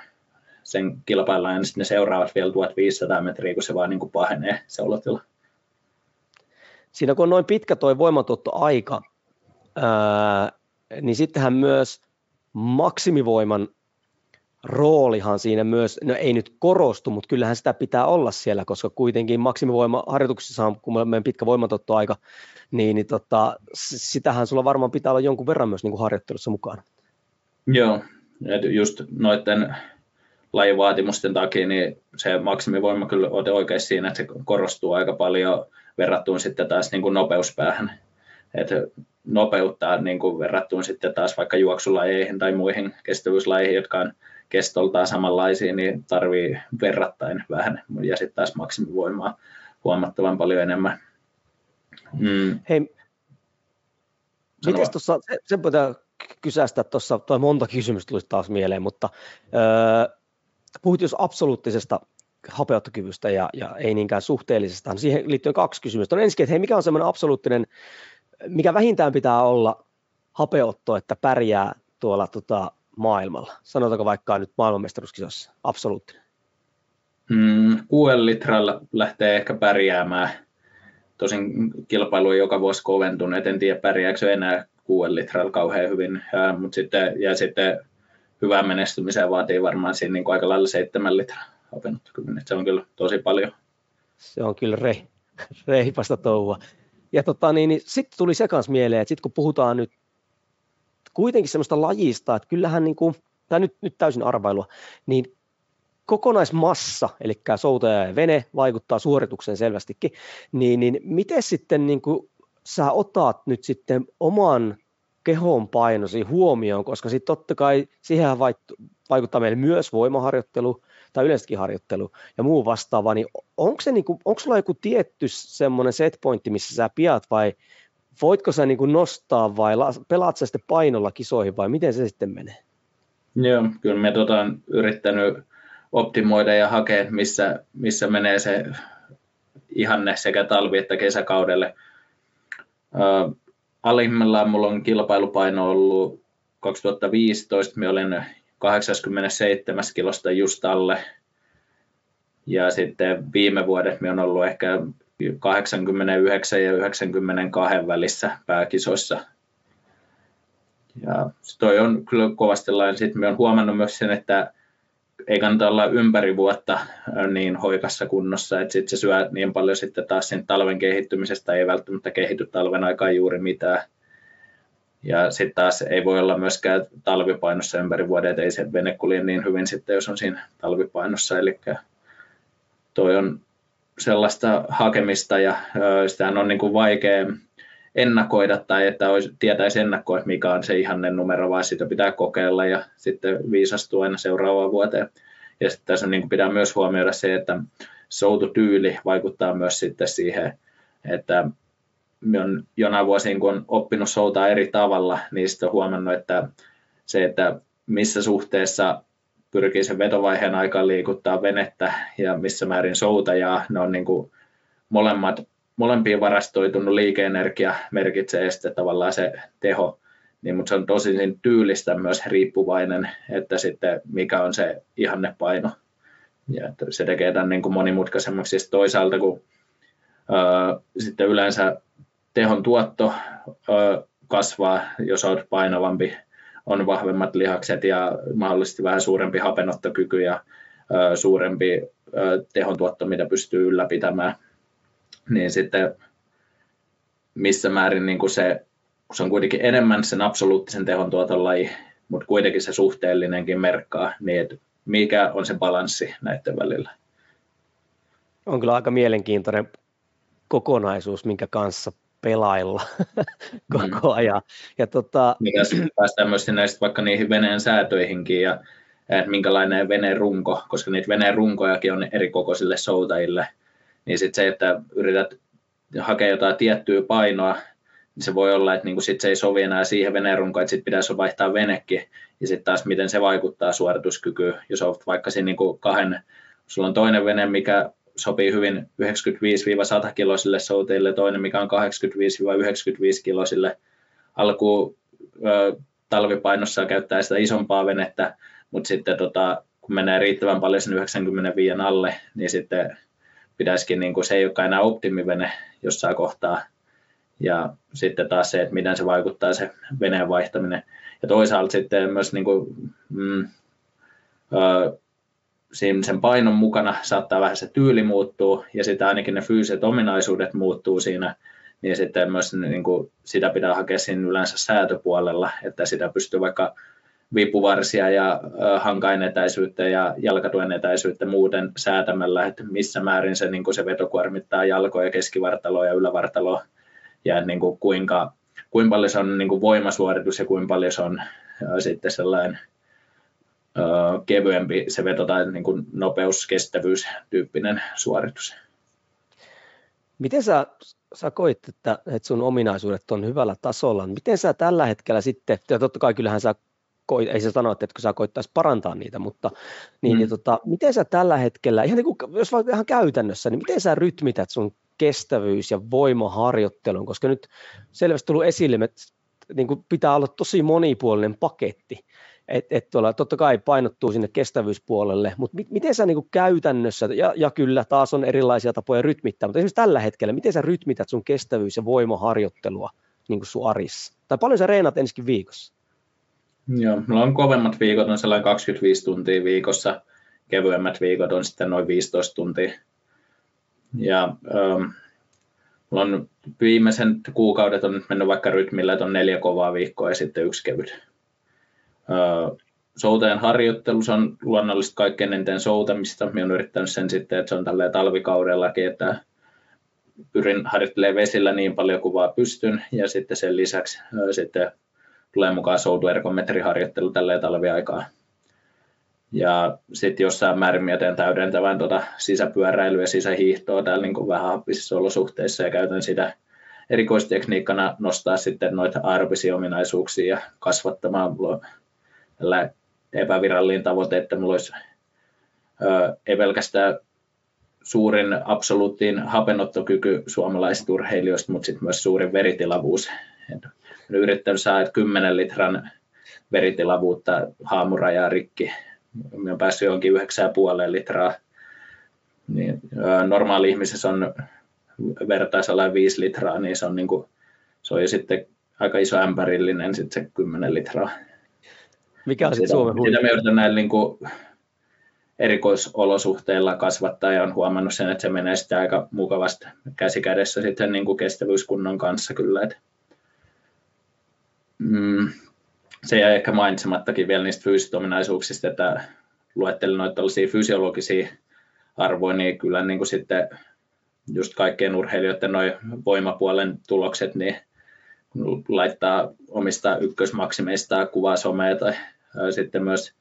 sen kilpaillaan ja sitten ne seuraavat vielä 1500 metriä, kun se vaan niin kuin pahenee se olotila. Siinä kun on noin pitkä tuo voimantuottoaika, ää, niin sittenhän myös maksimivoiman roolihan siinä myös, no ei nyt korostu, mutta kyllähän sitä pitää olla siellä, koska kuitenkin maksimivoimaharjoituksissa on, kun meidän pitkä voimantuottoaika, niin, niin tota, sitähän sulla varmaan pitää olla jonkun verran myös niin kuin harjoittelussa mukana. Joo, just noiden lajivaatimusten takia, niin se maksimivoima kyllä on oikein siinä, että se korostuu aika paljon verrattuna sitten taas niin kuin nopeuspäähän. Et nopeuttaa niin kuin verrattuna sitten taas vaikka juoksulajeihin tai muihin kestävyyslajeihin, jotka on kestoltaan samanlaisia, niin tarvii verrattain vähän ja sitten taas maksimivoimaa huomattavan paljon enemmän. Mm. Hei, miten tuossa, se, sen pitää kysästä tuossa, toi monta kysymystä tuli taas mieleen, mutta öö, puhuit jos absoluuttisesta hapeuttokyvystä ja, ja ei niinkään suhteellisesta. Siihen liittyy kaksi kysymystä. On ensinnäkin, että hei, mikä on semmoinen absoluuttinen, mikä vähintään pitää olla hapeutto, että pärjää tuolla tota, maailmalla? Sanotaanko vaikka nyt maailmanmestaruuskisossa absoluuttinen? Mm, kuuden litralla lähtee ehkä pärjäämään. Tosin kilpailu on joka vuosi koventunut, en tiedä pärjääkö enää kuuden litralla kauhean hyvin, ja, mutta sitten, ja sitten hyvää menestymiseen vaatii varmaan siinä niin aika lailla seitsemän litraa hapenottokymmenen. Se on kyllä tosi paljon. Se on kyllä re, reipasta touhua. Ja tota, niin, niin sitten tuli se kanssa mieleen, että sitten kun puhutaan nyt kuitenkin semmoista lajista, että kyllähän niin kuin, tämä nyt, nyt täysin arvailua, niin kokonaismassa, eli soutaja ja vene vaikuttaa suoritukseen selvästikin, niin, niin miten sitten niin kuin sä otat nyt sitten oman kehon painosi huomioon, koska sitten totta kai siihen vaikuttaa meille myös voimaharjoittelu tai yleensäkin harjoittelu ja muu vastaava, niin onko, se niinku, onko sulla joku tietty semmoinen setpointti, missä sä piat vai voitko sä niinku nostaa vai pelaat sä sitten painolla kisoihin vai miten se sitten menee? Joo, kyllä me tota, on yrittänyt optimoida ja hakea, missä, missä menee se ihanne sekä talvi- että kesäkaudelle. Alimmillaan mulla on kilpailupaino ollut 2015, me olin 87 kilosta just alle. Ja sitten viime vuodet me on ollut ehkä 89 ja 92 välissä pääkisoissa. Ja toi on kyllä kovasti lailla. Sitten me on huomannut myös sen, että ei kannata olla ympäri vuotta niin hoikassa kunnossa, että sitten se syö niin paljon sitten taas sen talven kehittymisestä, ei välttämättä kehity talven aikaan juuri mitään. Ja sitten taas ei voi olla myöskään talvipainossa ympäri vuoden, että ei se vene kulje niin hyvin sitten, jos on siinä talvipainossa. Eli toi on sellaista hakemista ja sitä on niin kuin vaikea ennakoida tai että olisi, tietäisi ennakkoa, mikä on se ihanne numero, vaan sitä pitää kokeilla ja sitten viisastua aina seuraavaan vuoteen. Ja sitten tässä on, niin pitää myös huomioida se, että soututyyli vaikuttaa myös sitten siihen, että on jonain vuosiin, kun on oppinut soutaa eri tavalla, niin sitten on huomannut, että se, että missä suhteessa pyrkii sen vetovaiheen aikaan liikuttaa venettä ja missä määrin soutajaa, ne on niin kuin molemmat, molempiin varastoitunut liikeenergia merkitsee sitten tavallaan se teho, niin, mutta se on tosi tyylistä myös riippuvainen, että sitten mikä on se ihannepaino. Ja että se tekee tämän niin kuin monimutkaisemmaksi. Sitten toisaalta, kun ää, sitten yleensä tehon tuotto kasvaa, jos olet painavampi, on vahvemmat lihakset ja mahdollisesti vähän suurempi hapenottokyky ja suurempi tehon tuotto, mitä pystyy ylläpitämään, niin sitten missä määrin niin kuin se, kun se on kuitenkin enemmän sen absoluuttisen tehon tuoton laji, mutta kuitenkin se suhteellinenkin merkkaa, niin että mikä on se balanssi näiden välillä. On kyllä aika mielenkiintoinen kokonaisuus, minkä kanssa pelailla koko mm. ajan. Ja tota... Mikä päästään myös näistä vaikka niihin veneen säätöihinkin ja että minkälainen veneen runko, koska niitä veneen runkojakin on eri kokoisille soutajille, niin sitten se, että yrität hakea jotain tiettyä painoa, niin se voi olla, että niinku sit se ei sovi enää siihen veneen runkoon, että sitten pitäisi vaihtaa venekin, ja sitten taas miten se vaikuttaa suorituskykyyn, jos olet vaikka siinä niinku kahden, sulla on toinen vene, mikä sopii hyvin 95-100 kiloisille souteille, toinen mikä on 85-95 kiloisille. Alkuun talvipainossa käyttää sitä isompaa venettä, mutta sitten tota, kun menee riittävän paljon sen 95 alle, niin sitten pitäisikin, niin kuin, se ei olekaan enää optimivene jossain kohtaa. Ja sitten taas se, että miten se vaikuttaa se veneen vaihtaminen. Ja toisaalta sitten myös niin kuin, mm, siinä sen painon mukana saattaa vähän se tyyli muuttuu ja sitten ainakin ne fyysiset ominaisuudet muuttuu siinä, niin sitten myös niin kuin, sitä pitää hakea siinä yleensä säätöpuolella, että sitä pystyy vaikka vipuvarsia ja hankain etäisyyttä ja jalkatuen etäisyyttä muuten säätämällä, että missä määrin se, niin se veto kuormittaa jalkoja, keskivartaloa ja ylävartaloa ja niin kuin kuinka kuinka paljon se on niin kuin voimasuoritus ja kuinka paljon se on sitten sellainen kevyempi se veto tai niin kuin nopeus, kestävyys tyyppinen suoritus. Miten sä, sä koit, että, että sun ominaisuudet on hyvällä tasolla? Miten sä tällä hetkellä sitten, ja totta kai kyllähän sä koit, ei se sano, että etkö sä koittaisi parantaa niitä, mutta niin, mm. niin tota, miten sä tällä hetkellä, ihan niin kuin, jos vaikka ihan käytännössä, niin miten sä rytmität sun kestävyys- ja voimaharjoittelun, koska nyt selvästi tullut esille, että niin kuin pitää olla tosi monipuolinen paketti, että et tuolla totta kai painottuu sinne kestävyyspuolelle, mutta mi- miten sä niin kuin käytännössä, ja, ja kyllä taas on erilaisia tapoja rytmittää, mutta esimerkiksi tällä hetkellä, miten sä rytmität sun kestävyys- ja voimaharjoittelua niin kuin sun arissa? Tai paljon sä reenat ensikin viikossa? Joo, mulla on kovemmat viikot on sellainen 25 tuntia viikossa, kevyemmät viikot on sitten noin 15 tuntia. Ja ähm, mulla on viimeisen kuukaudet on mennyt vaikka rytmillä, että on neljä kovaa viikkoa ja sitten yksi kevyt. Äh, soutajan harjoittelussa on luonnollisesti kaikkein eniten soutamista. Minä olen yrittänyt sen sitten, että se on tällä talvikaudellakin, että pyrin harjoittelemaan vesillä niin paljon kuin vaan pystyn ja sitten sen lisäksi äh, sitten tulee mukaan soutuergometriharjoittelu tällä talviaikaa. Ja sitten jossain määrin teen täydentävän tuota sisäpyöräilyä ja sisähiihtoa täällä niin vähän happisissa olosuhteissa ja käytän sitä erikoistekniikkana nostaa sitten noita aerobisia ominaisuuksia ja kasvattamaan. Tällä epävirallinen tavoite, että mulla olisi ö, ei pelkästään suurin absoluuttiin hapenottokyky suomalaisista urheilijoista, mutta sitten myös suurin veritilavuus. Yrittänyt saada 10 litran veritilavuutta haamurajaa rikki. Minä olen päässyt johonkin 9,5 litraa. Niin, normaali ihmisessä on vertaisella 5 litraa, niin se on, niin kuin, se on jo sitten aika iso ämpärillinen sitten se 10 litraa. Mikä on sitten Suomen huippu? Sitä me yritän näin niin kuin erikoisolosuhteilla kasvattaa ja on huomannut sen, että se menee sitten aika mukavasti käsikädessä sitten niin kuin kestävyyskunnon kanssa kyllä. Että mm, se jäi ehkä mainitsemattakin vielä niistä fyysisistä ominaisuuksista, että luettelin noita fysiologisia arvoja, niin kyllä niin kuin sitten just kaikkien urheilijoiden noin voimapuolen tulokset, niin laittaa omista ykkösmaksimeista kuvaa somea tai sitten myös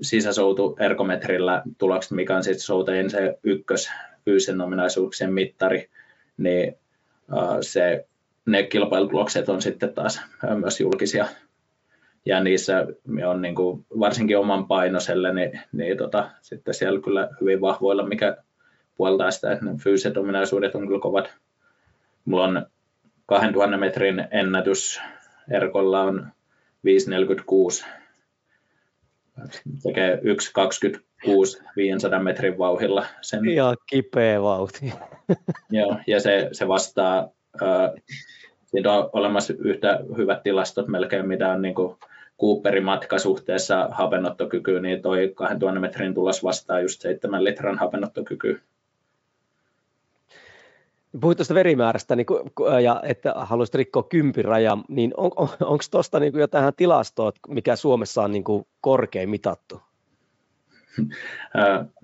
sisäsoutu ergometrillä tulokset, mikä on sitten soutajien se ykkös fyysisen ominaisuuksien mittari, niin se ne kilpailutulokset on sitten taas myös julkisia. Ja niissä on niin kuin, varsinkin oman painoselle, niin, niin tota, sitten siellä kyllä hyvin vahvoilla, mikä puoltaa sitä, että ne fyysiset ominaisuudet on kyllä kovat. Mulla on 2000 metrin ennätys, Erkolla on 546, tekee 1.26 500 metrin vauhilla. Sen. Ihan kipeä vauhti. Joo, ja se, se vastaa Siitä on olemassa yhtä hyvät tilastot melkein, mitä on niin Cooperin matka suhteessa hapenottokykyyn, niin toi 2000 metrin tulos vastaa just 7 litran hapenottokykyä. Puhuit tuosta verimäärästä niin ja että haluaisit rikkoa kympin rajan, niin on, on, onko tuosta niin jo tähän tilastoon, mikä Suomessa on niin kuin korkein mitattu?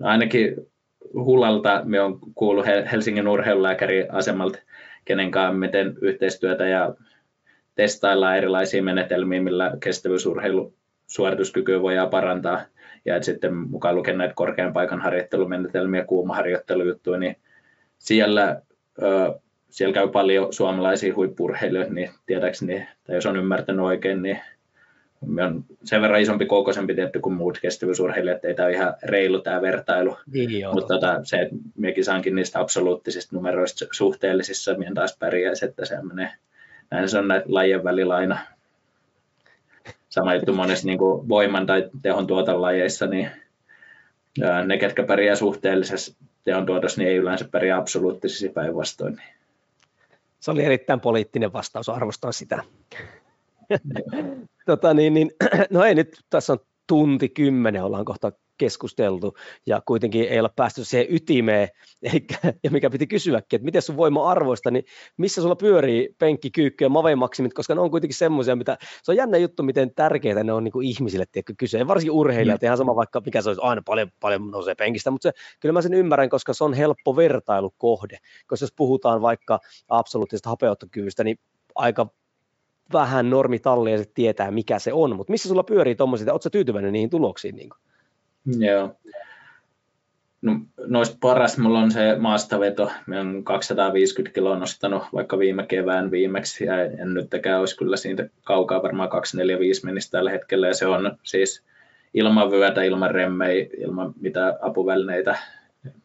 ainakin Hullalta me on kuullut Helsingin urheilulääkäriasemalta me teen yhteistyötä ja testaillaan erilaisia menetelmiä, millä kestävyysurheilu suorituskykyä voidaan parantaa. Ja sitten mukaan lukien näitä korkean paikan harjoittelumenetelmiä, kuumaharjoittelujuttuja, niin siellä, siellä käy paljon suomalaisia huippurheilijoita, niin tietääkseni, tai jos on ymmärtänyt oikein, niin me on sen verran isompi kokoisempi tietty kuin muut kestävyysurheilijat, että ei tämä ole ihan reilu tämä vertailu. Niin Mutta tota, se, että minäkin saankin niistä absoluuttisista numeroista suhteellisissa, minä taas pärjäisi, että se menee. Näin se on näitä lajien välillä aina. Sama juttu monessa niin kuin voiman tai tehon tuotolajeissa, niin ne, ketkä pärjää suhteellisessa tehon tuotossa, niin ei yleensä pärjää absoluuttisissa päinvastoin. Se oli erittäin poliittinen vastaus, arvostan sitä tota, niin, niin, no ei nyt, tässä on tunti kymmenen ollaan kohta keskusteltu ja kuitenkin ei ole päästy siihen ytimeen, eikä, ja mikä piti kysyäkin, että miten sun voima-arvoista, niin missä sulla pyörii penkki, kyykky ja mavemaksimit, koska ne on kuitenkin semmoisia, mitä, se on jännä juttu, miten tärkeitä ne on niin kuin ihmisille, tiedätkö, kysyä, varsinkin urheilijat, mm. ihan sama vaikka mikä se olisi, aina paljon, paljon nousee penkistä, mutta se, kyllä mä sen ymmärrän, koska se on helppo vertailukohde, koska jos puhutaan vaikka absoluuttisesta hapeuttokyvystä, niin aika vähän normitalleja se tietää, mikä se on, mutta missä sulla pyörii tuommoisia, ootko tyytyväinen niihin tuloksiin? Niin Joo. No, noista paras mulla on se maastaveto. Mä olen 250 kiloa nostanut vaikka viime kevään viimeksi ja en nytkään olisi kyllä siitä kaukaa, varmaan 245 menisi tällä hetkellä ja se on siis ilman vyötä, ilman remmei, ilman mitä apuvälineitä.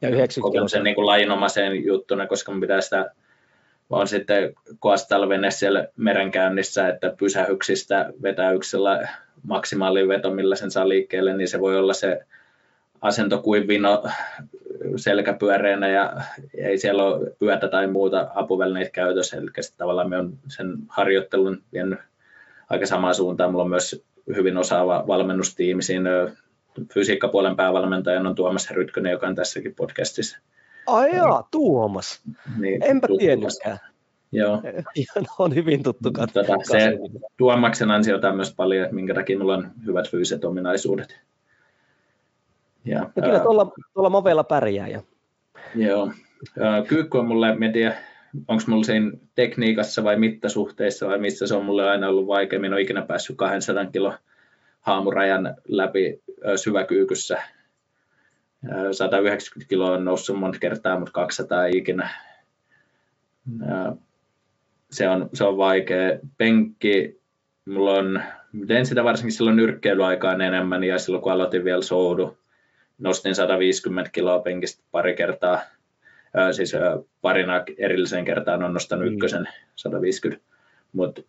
Ja 90 sen niin kuin lajinomaiseen juttuna, koska mun pitää sitä vaan sitten koastalvenne siellä merenkäynnissä, että pysähyksistä vetäyksellä maksimaaliveto, millä sen saa liikkeelle, niin se voi olla se asento kuin vino selkäpyöreänä ja ei siellä ole pyötä tai muuta apuvälineitä käytössä, eli tavallaan me on sen harjoittelun vienyt aika samaan suuntaan. Mulla on myös hyvin osaava valmennustiimi siinä fysiikkapuolen päävalmentajan on Tuomas Rytkönen, joka on tässäkin podcastissa. Ai jaa, Tuomas. Niin, Enpä tiennytkään. Joo. on hyvin tuttu katsoa. Tota, se Tuomaksen ansiota on myös paljon, minkä takia minulla on hyvät fyysiset ominaisuudet. Ja, no kyllä tuolla, tuolla Mavella pärjää. Ja... Joo. Kyykky on mulle, en tiedä, onko mulla siinä tekniikassa vai mittasuhteissa vai missä se on mulle aina ollut vaikea. Minä olen ikinä päässyt 200 kilo haamurajan läpi syväkyykyssä. 190 kiloa on noussut monta kertaa, mutta 200 ei ikinä. Se on, se on vaikea. Penkki, mulla on, tein sitä varsinkin silloin nyrkkeilyaikaan enemmän ja silloin kun aloitin vielä soudu, nostin 150 kiloa penkistä pari kertaa, siis parina erilliseen kertaan on nostanut mm. ykkösen 150, mutta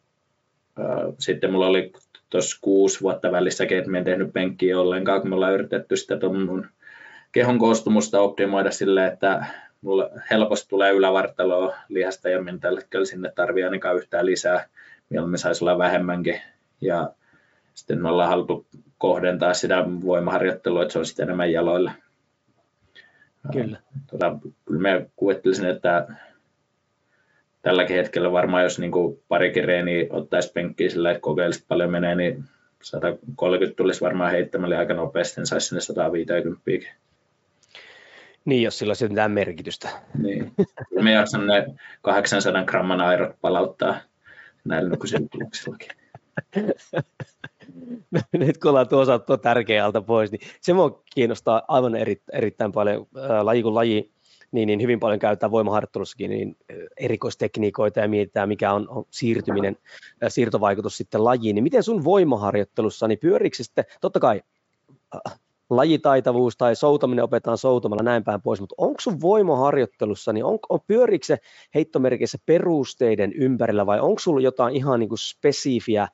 sitten mulla oli tuossa kuusi vuotta välissäkin, että mä en tehnyt penkkiä ollenkaan, kun me ollaan yritetty sitä mun kehon koostumusta optimoida sille, että mulla helposti tulee ylävartaloa lihasta ja minä tällä hetkellä sinne tarvii ainakaan yhtään lisää, mieluummin saisi olla vähemmänkin. Ja sitten me ollaan haluttu kohdentaa sitä voimaharjoittelua, että se on sitten enemmän jaloilla. Kyllä. Tota, kyllä mä kuvittelisin, että tälläkin hetkellä varmaan, jos niin kuin parikin reeniä ottaisi penkkiä sillä, että kokeilisi paljon menee, niin 130 tulisi varmaan heittämällä aika nopeasti, niin saisi sinne 150. Niin, jos sillä olisi mitään merkitystä. Niin. Me jaksan ne 800 gramman airot palauttaa näillä nykyisillä tuloksillakin. nyt kun ollaan tuossa tuo tärkeältä pois, niin se mua kiinnostaa aivan eri, erittäin paljon laji kuin laji, niin, niin hyvin paljon käytetään voimaharjoittelussakin niin erikoistekniikoita ja mietitään, mikä on, on siirtyminen, siirtovaikutus sitten lajiin. Niin miten sun voimaharjoittelussa, niin pyörikö sitten, totta kai lajitaitavuus tai soutaminen opetetaan soutamalla näin päin pois, mutta onko sun voimaharjoittelussa, niin on, on pyörikö se heittomerkissä perusteiden ympärillä vai onko sulla jotain ihan niin kuin spesifiä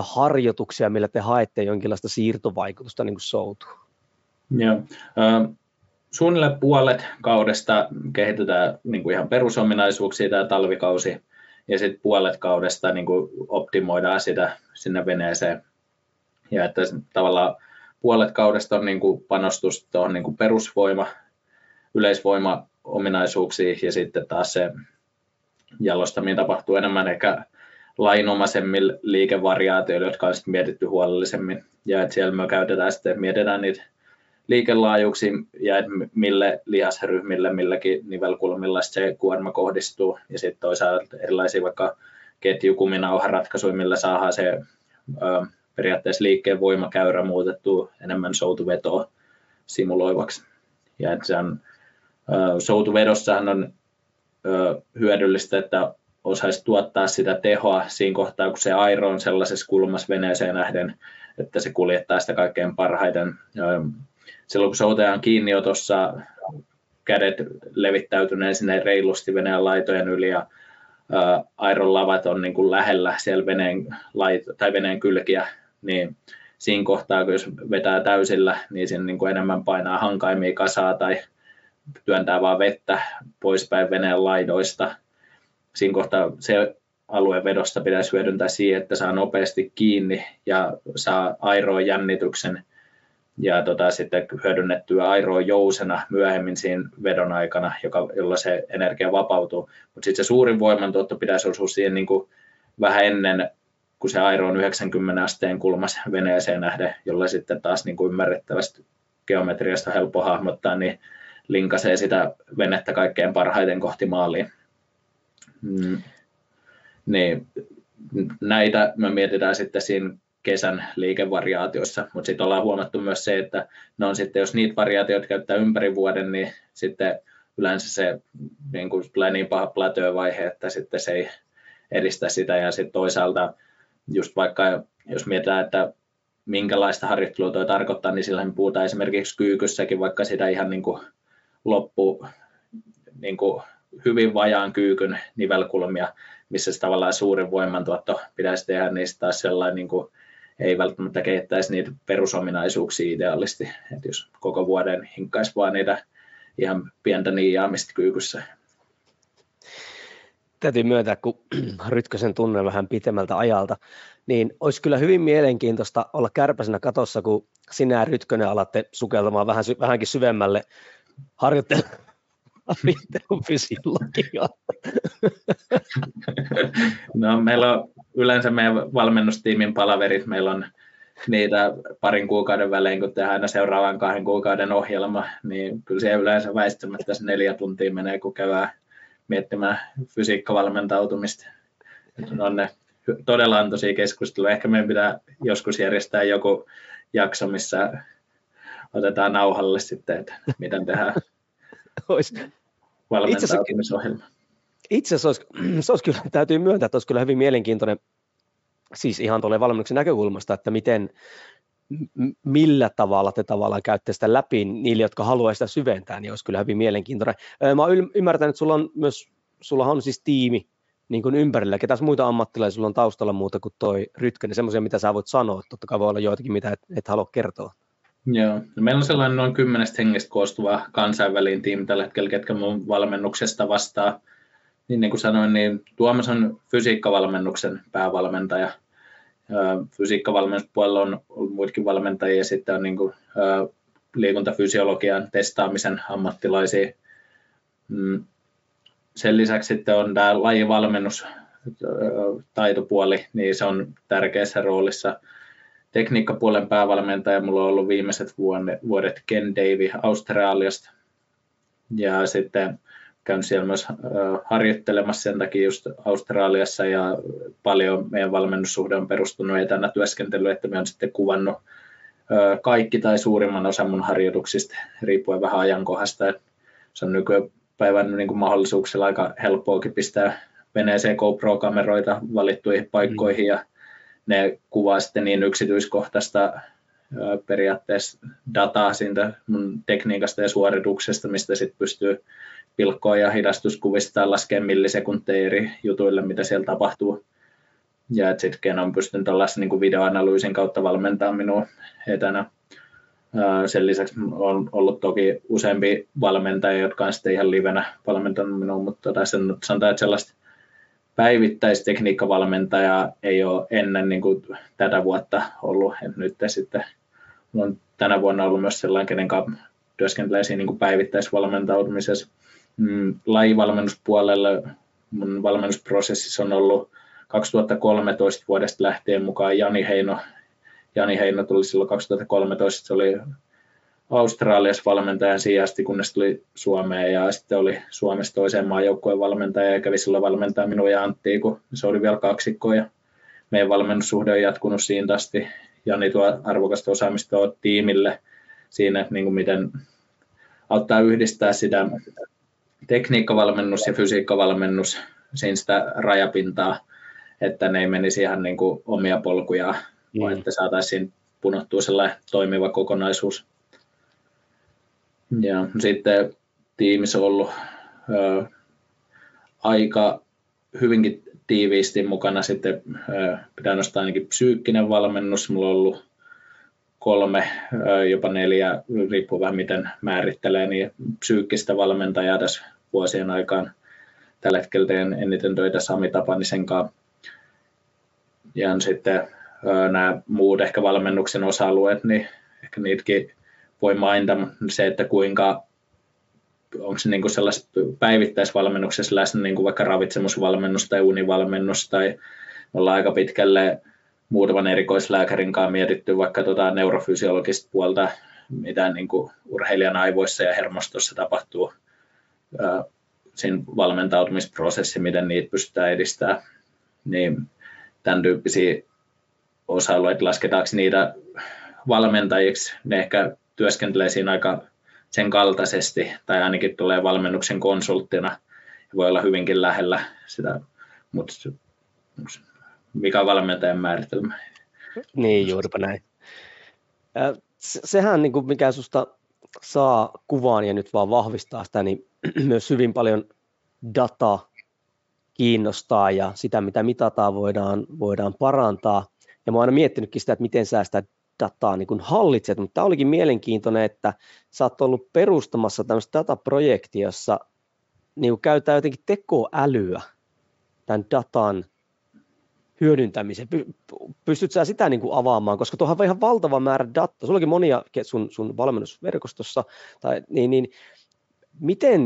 harjoituksia, millä te haette jonkinlaista siirtovaikutusta niin kuin soutuun? Joo. Äh, suunnilleen puolet kaudesta kehitetään niin kuin ihan perusominaisuuksia tämä talvikausi, ja sitten puolet kaudesta niin kuin optimoidaan sitä sinne veneeseen. Ja että tavallaan puolet kaudesta on niin kuin panostus tuohon niin kuin perusvoima, yleisvoima ominaisuuksiin ja sitten taas se jalostaminen tapahtuu enemmän ehkä lainomaisemmilla liikevariaatioilla, jotka on sitten mietitty huolellisemmin. Ja että siellä me käytetään sitten, mietitään niitä liikelaajuuksia ja että mille lihasryhmille, milläkin nivelkulmilla se kuorma kohdistuu. Ja sitten toisaalta erilaisia vaikka ketjukuminauharatkaisuja, millä saadaan se ö, periaatteessa liikkeen voimakäyrä muutettu enemmän soutuvetoa simuloivaksi. Ja että se on, ö, soutuvedossahan on hyödyllistä, että osaisi tuottaa sitä tehoa siinä kohtaa, kun se airo on sellaisessa kulmassa veneeseen nähden, että se kuljettaa sitä kaikkein parhaiten. Silloin kun soutetaan kiinniotossa, kädet levittäytyneen sinne reilusti veneen laitojen yli ja airon lavat on niin kuin lähellä siellä veneen, laito, tai veneen kylkiä, niin siinä kohtaa, kun jos vetää täysillä, niin siinä niin enemmän painaa hankaimia kasaa tai työntää vaan vettä poispäin veneen laidoista, siinä kohtaa se alueen vedosta pitäisi hyödyntää siihen, että saa nopeasti kiinni ja saa airoon jännityksen ja tota, sitten hyödynnettyä airoa jousena myöhemmin siinä vedon aikana, joka, jolla se energia vapautuu. Mutta sitten se suurin voimantuotto pitäisi osua siihen niin kuin vähän ennen, kun se airo on 90 asteen kulmas veneeseen nähden, jolla sitten taas niin kuin ymmärrettävästi geometriasta helppo hahmottaa, niin linkasee sitä venettä kaikkein parhaiten kohti maaliin. Mm. Niin näitä me mietitään sitten siinä kesän liikevariaatioissa, mutta sitten ollaan huomattu myös se, että ne on sitten, jos niitä variaatioita käyttää ympäri vuoden, niin sitten yleensä se niin kuin tulee niin paha plateau-vaihe, että sitten se ei edistä sitä ja sitten toisaalta just vaikka jos mietitään, että minkälaista harjoittelua tuo tarkoittaa, niin sillähän puhutaan esimerkiksi kyykyssäkin vaikka sitä ihan niin kuin loppu niin kuin hyvin vajaan kyykyn nivelkulmia, missä se tavallaan suurin voimantuotto pitäisi tehdä, niin taas sellainen niin kuin ei välttämättä kehittäisi niitä perusominaisuuksia ideaalisti. että jos koko vuoden hinkkaisi vaan niitä ihan pientä niijaamista kyykyssä. Täytyy myöntää, kun Rytkösen tunnen vähän pitemmältä ajalta, niin olisi kyllä hyvin mielenkiintoista olla kärpäsenä katossa, kun sinä Rytkönen alatte sukeltamaan vähän, vähänkin syvemmälle harjoittelun fysiologiaa. No, meillä on yleensä meidän valmennustiimin palaverit, meillä on niitä parin kuukauden välein, kun tehdään aina seuraavan kahden kuukauden ohjelma, niin kyllä se yleensä väistämättä se neljä tuntia menee, kun käydään miettimään fysiikkavalmentautumista. On ne todella antoisia keskusteluja. Ehkä meidän pitää joskus järjestää joku jakso, missä otetaan nauhalle sitten, että miten tehdään valmentautumisohjelma. Itse asiassa olisi, se olisi kyllä, täytyy myöntää, että olisi kyllä hyvin mielenkiintoinen, siis ihan tuolle valmennuksen näkökulmasta, että miten, millä tavalla te tavallaan käytte sitä läpi niille, jotka haluaa sitä syventää, niin olisi kyllä hyvin mielenkiintoinen. Mä olen ymmärtänyt, että sulla on myös, sulla on siis tiimi niin kuin ympärillä, ketäs muita ammattilaisia sulla on taustalla muuta kuin toi Rytkönen, semmoisia, mitä sä voit sanoa, totta kai voi olla joitakin, mitä et, et halua kertoa. Joo, no meillä on sellainen noin kymmenestä hengestä koostuva kansainvälinen tiimi tällä hetkellä, ketkä mun valmennuksesta vastaa. Niin, niin kuin sanoin, niin Tuomas on fysiikkavalmennuksen päävalmentaja. Fysiikkavalmennuspuolella on ollut muitakin valmentajia ja sitten on niin kuin, liikuntafysiologian testaamisen ammattilaisia. Mm, sen lisäksi sitten on tämä lajivalmennus, taitopuoli, niin se on tärkeässä roolissa – tekniikkapuolen päävalmentaja mulla on ollut viimeiset vuodet Ken Davy Australiasta. Ja sitten käyn siellä myös harjoittelemassa sen takia just Australiassa ja paljon meidän valmennussuhde on perustunut etänä työskentelyyn, että me on sitten kuvannut kaikki tai suurimman osan mun harjoituksista, riippuen vähän ajankohdasta. Se on nykypäivän niin kuin mahdollisuuksilla aika helppoakin pistää veneeseen GoPro-kameroita valittuihin paikkoihin mm. ja ne kuvaa sitten niin yksityiskohtaista periaatteessa dataa siitä mun tekniikasta ja suorituksesta, mistä sitten pystyy pilkkoa ja hidastuskuvista ja laskemaan millisekunteja eri jutuille, mitä siellä tapahtuu. Ja sitten on pystynyt tällaisen niin videoanalyysin kautta valmentamaan minua etänä. Sen lisäksi on ollut toki useampi valmentaja, jotka on sitten ihan livenä valmentanut minua, mutta tota, sen, sanotaan, että sellaista päivittäistekniikkavalmentaja ei ole ennen niin kuin tätä vuotta ollut. Et nyt sitten on tänä vuonna ollut myös sellainen, kenen kanssa työskentelee siinä niin päivittäisvalmentautumisessa. Mm, lajivalmennuspuolelle mun valmennusprosessissa on ollut 2013 vuodesta lähtien mukaan Jani Heino. Jani Heino tuli silloin 2013, se oli Australiassa valmentajan sijasti, kunnes tuli Suomeen ja sitten oli Suomessa toiseen maajoukkueen valmentaja ja kävi sillä valmentaa minua ja Antti, kun se oli vielä kaksikko ja meidän valmennussuhde on jatkunut siitä asti. Jani tuo arvokasta osaamista tiimille siinä, että niin kuin miten auttaa yhdistää sitä tekniikkavalmennus ja fysiikkavalmennus, siinä sitä rajapintaa, että ne ei menisi ihan niin kuin omia polkuja, mm. vaan että saataisiin punottua sellainen toimiva kokonaisuus. Ja sitten tiimissä on ollut ö, aika hyvinkin tiiviisti mukana sitten, ö, pitää nostaa ainakin psyykkinen valmennus, mulla on ollut kolme, jopa neljä, riippuu vähän miten määrittelee, niin psyykkistä valmentajaa tässä vuosien aikaan. Tällä hetkellä teen eniten töitä Sami Tapanisen kanssa. Ja sitten nämä muut ehkä valmennuksen osa-alueet, niin ehkä niitäkin voi mainita se, että kuinka onko se niin sellaisessa päivittäisvalmennuksessa läsnä kuin vaikka ravitsemusvalmennus tai univalmennus tai ollaan aika pitkälle muutaman erikoislääkärin kanssa mietitty vaikka tuota neurofysiologista puolta, mitä niin kuin urheilijan aivoissa ja hermostossa tapahtuu siinä valmentautumisprosessi, miten niitä pystytään edistämään. niin tämän tyyppisiä osa-alueita, lasketaanko niitä valmentajiksi, ne ehkä työskentelee siinä aika sen kaltaisesti, tai ainakin tulee valmennuksen konsulttina, voi olla hyvinkin lähellä sitä, mutta mikä on valmentajan määritelmä? Niin, juuripa näin. Sehän, niin kuin mikä sinusta saa kuvaan ja nyt vaan vahvistaa sitä, niin myös hyvin paljon data kiinnostaa ja sitä, mitä mitataan, voidaan, voidaan parantaa. Ja mä oon aina miettinytkin sitä, että miten sä sitä dataa niin kuin hallitset, mutta tämä olikin mielenkiintoinen, että sä oot ollut perustamassa tämmöistä dataprojektia, jossa niin käytetään jotenkin tekoälyä tämän datan hyödyntämiseen. Pystyt sä sitä niin kuin avaamaan, koska tuohan on ihan valtava määrä dataa. Sulla monia sun, sun valmennusverkostossa, tai, niin, niin miten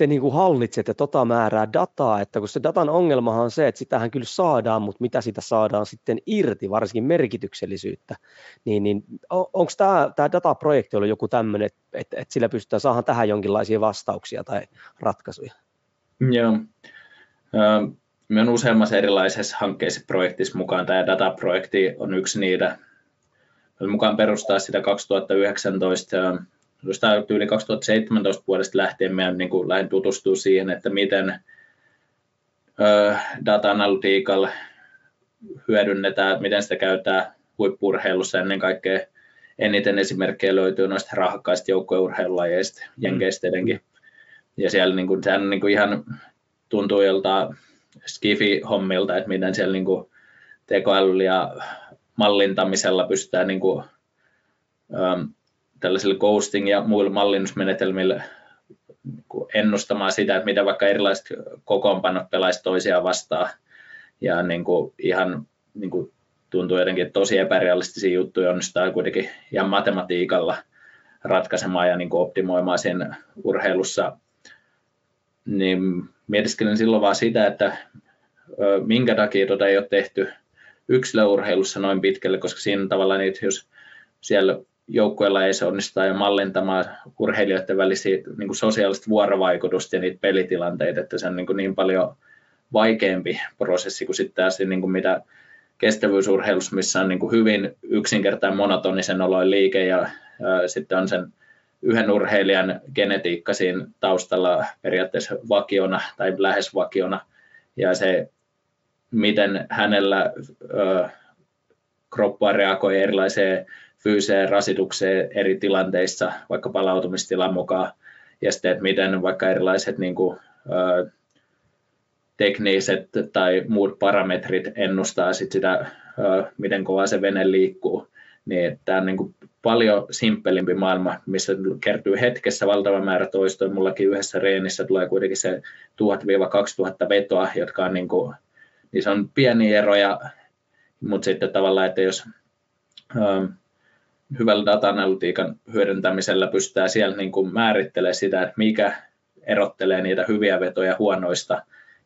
te niin kuin hallitsette tota määrää dataa, että kun se datan ongelmahan on se, että sitähän kyllä saadaan, mutta mitä sitä saadaan sitten irti, varsinkin merkityksellisyyttä, niin, niin onko tämä, tämä dataprojekti ollut joku tämmöinen, että, että, että sillä pystytään saamaan tähän jonkinlaisia vastauksia tai ratkaisuja? Joo. Me on useammassa erilaisessa hankkeessa projektissa mukaan. Tämä dataprojekti on yksi niitä. Me mukaan perustaa sitä 2019 jostain yli 2017 vuodesta lähtien meidän niin kuin lähdin tutustua siihen, että miten ö, data-analytiikalla hyödynnetään, miten sitä käytetään huippurheilussa ennen kaikkea. Eniten esimerkkejä löytyy noista rahakkaista joukkueurheilulajeista, mm. jenkeistä etenkin. Ja siellä niin kuin, sehän niin kuin ihan tuntuu joltain skifi-hommilta, että miten siellä niin tekoälyllä ja mallintamisella pystytään niin kuin, tällaisilla ghosting ja muilla mallinnusmenetelmillä niin ennustamaan sitä, että mitä vaikka erilaiset kokoonpanot pelaisi toisiaan vastaan. Ja niin kuin ihan niin kuin tuntuu jotenkin, tosi epärealistisia juttuja onnistaa kuitenkin ihan matematiikalla ratkaisemaan ja niin kuin optimoimaan sen urheilussa. Niin mietiskelen silloin vaan sitä, että minkä takia tuota ei ole tehty yksilöurheilussa noin pitkälle, koska siinä tavallaan niitä, jos siellä joukkueella ei se onnistaa ja mallentamaan urheilijoiden välisiä niin kuin sosiaalista vuorovaikutusta ja niitä pelitilanteita, että se on niin, kuin niin paljon vaikeampi prosessi kuin sitten taas niin kuin mitä kestävyysurheilussa, missä on niin kuin hyvin yksinkertainen monotonisen oloin liike ja, ja sitten on sen yhden urheilijan genetiikka siinä taustalla periaatteessa vakiona tai lähes vakiona. Ja se, miten hänellä ö, kroppa reagoi erilaiseen fyysiseen rasitukseen eri tilanteissa, vaikka palautumistilan mukaan, ja sitten, että miten vaikka erilaiset niin kuin, ö, tekniset tai muut parametrit ennustaa sit sitä, ö, miten kovaa se vene liikkuu, niin tämä on niin kuin paljon simppelimpi maailma, missä kertyy hetkessä valtava määrä toistoja. Mullakin yhdessä reenissä tulee kuitenkin se 1000-2000 vetoa, jotka on, niin kuin, se on pieni eroja, mutta sitten tavallaan, että jos hyvällä data-analytiikan hyödyntämisellä pystytään siellä niin kuin määrittelemään sitä, että mikä erottelee niitä hyviä vetoja huonoista,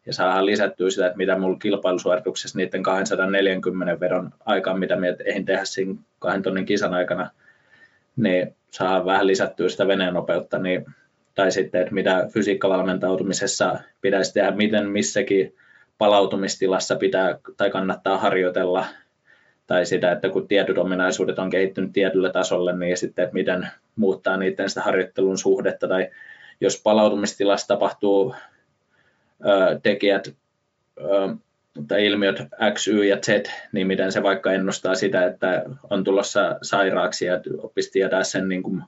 ja saadaan lisättyä sitä, että mitä mulla kilpailusuorituksessa niiden 240 vedon aikaan, mitä me eihin tehdä siinä kahden tonnin kisan aikana, niin saa vähän lisättyä sitä veneen nopeutta, niin, tai sitten, että mitä fysiikkavalmentautumisessa pitäisi tehdä, miten missäkin palautumistilassa pitää tai kannattaa harjoitella tai sitä, että kun tietyt ominaisuudet on kehittynyt tietylle tasolle, niin sitten, että miten muuttaa niiden sitä harjoittelun suhdetta, tai jos palautumistilassa tapahtuu tekijät tai ilmiöt X, Y ja Z, niin miten se vaikka ennustaa sitä, että on tulossa sairaaksi ja oppisi tietää sen niin kuin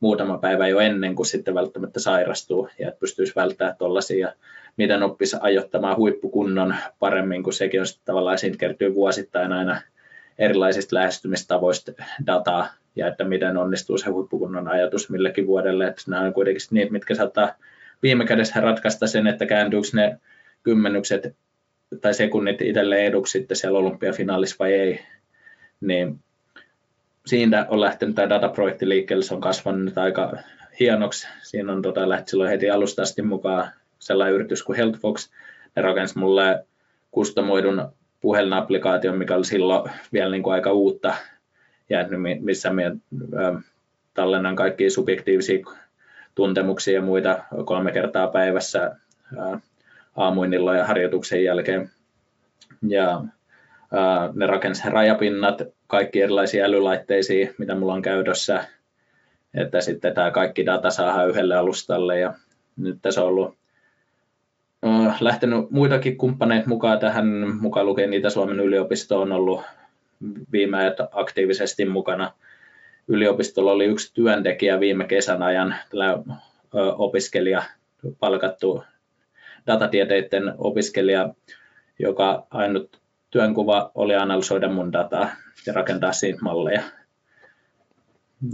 muutama päivä jo ennen kuin sitten välttämättä sairastuu ja että pystyisi välttämään tuollaisia miten oppisi ajoittamaan huippukunnon paremmin, kun sekin on sitten tavallaan siitä kertyy vuosittain aina erilaisista lähestymistavoista dataa ja että miten onnistuu se huippukunnon ajatus millekin vuodelle. Että nämä on kuitenkin niitä, mitkä saattaa viime kädessä ratkaista sen, että kääntyykö ne kymmenykset tai sekunnit itselleen eduksi sitten siellä olympiafinaalissa vai ei. Niin siitä on lähtenyt tämä dataprojekti liikkeelle, se on kasvanut aika hienoksi. Siinä on tota, lähti silloin heti alusta asti mukaan sellainen yritys kuin HealthFox. Ne rakensi mulle kustomoidun puhelinapplikaation, mikä oli silloin vielä niin kuin aika uutta, ja missä me tallennan kaikki subjektiivisia tuntemuksia ja muita kolme kertaa päivässä aamuinilla ja harjoituksen jälkeen. Ja ne rakensi rajapinnat, kaikki erilaisia älylaitteisiin, mitä mulla on käytössä, että sitten tämä kaikki data saadaan yhdelle alustalle ja nyt tässä on ollut lähtenyt muitakin kumppaneita mukaan tähän, mukaan lukien niitä Suomen yliopisto on ollut viime aktiivisesti mukana. Yliopistolla oli yksi työntekijä viime kesän ajan, tällä opiskelija, palkattu datatieteiden opiskelija, joka ainut työnkuva oli analysoida mun dataa ja rakentaa siitä malleja.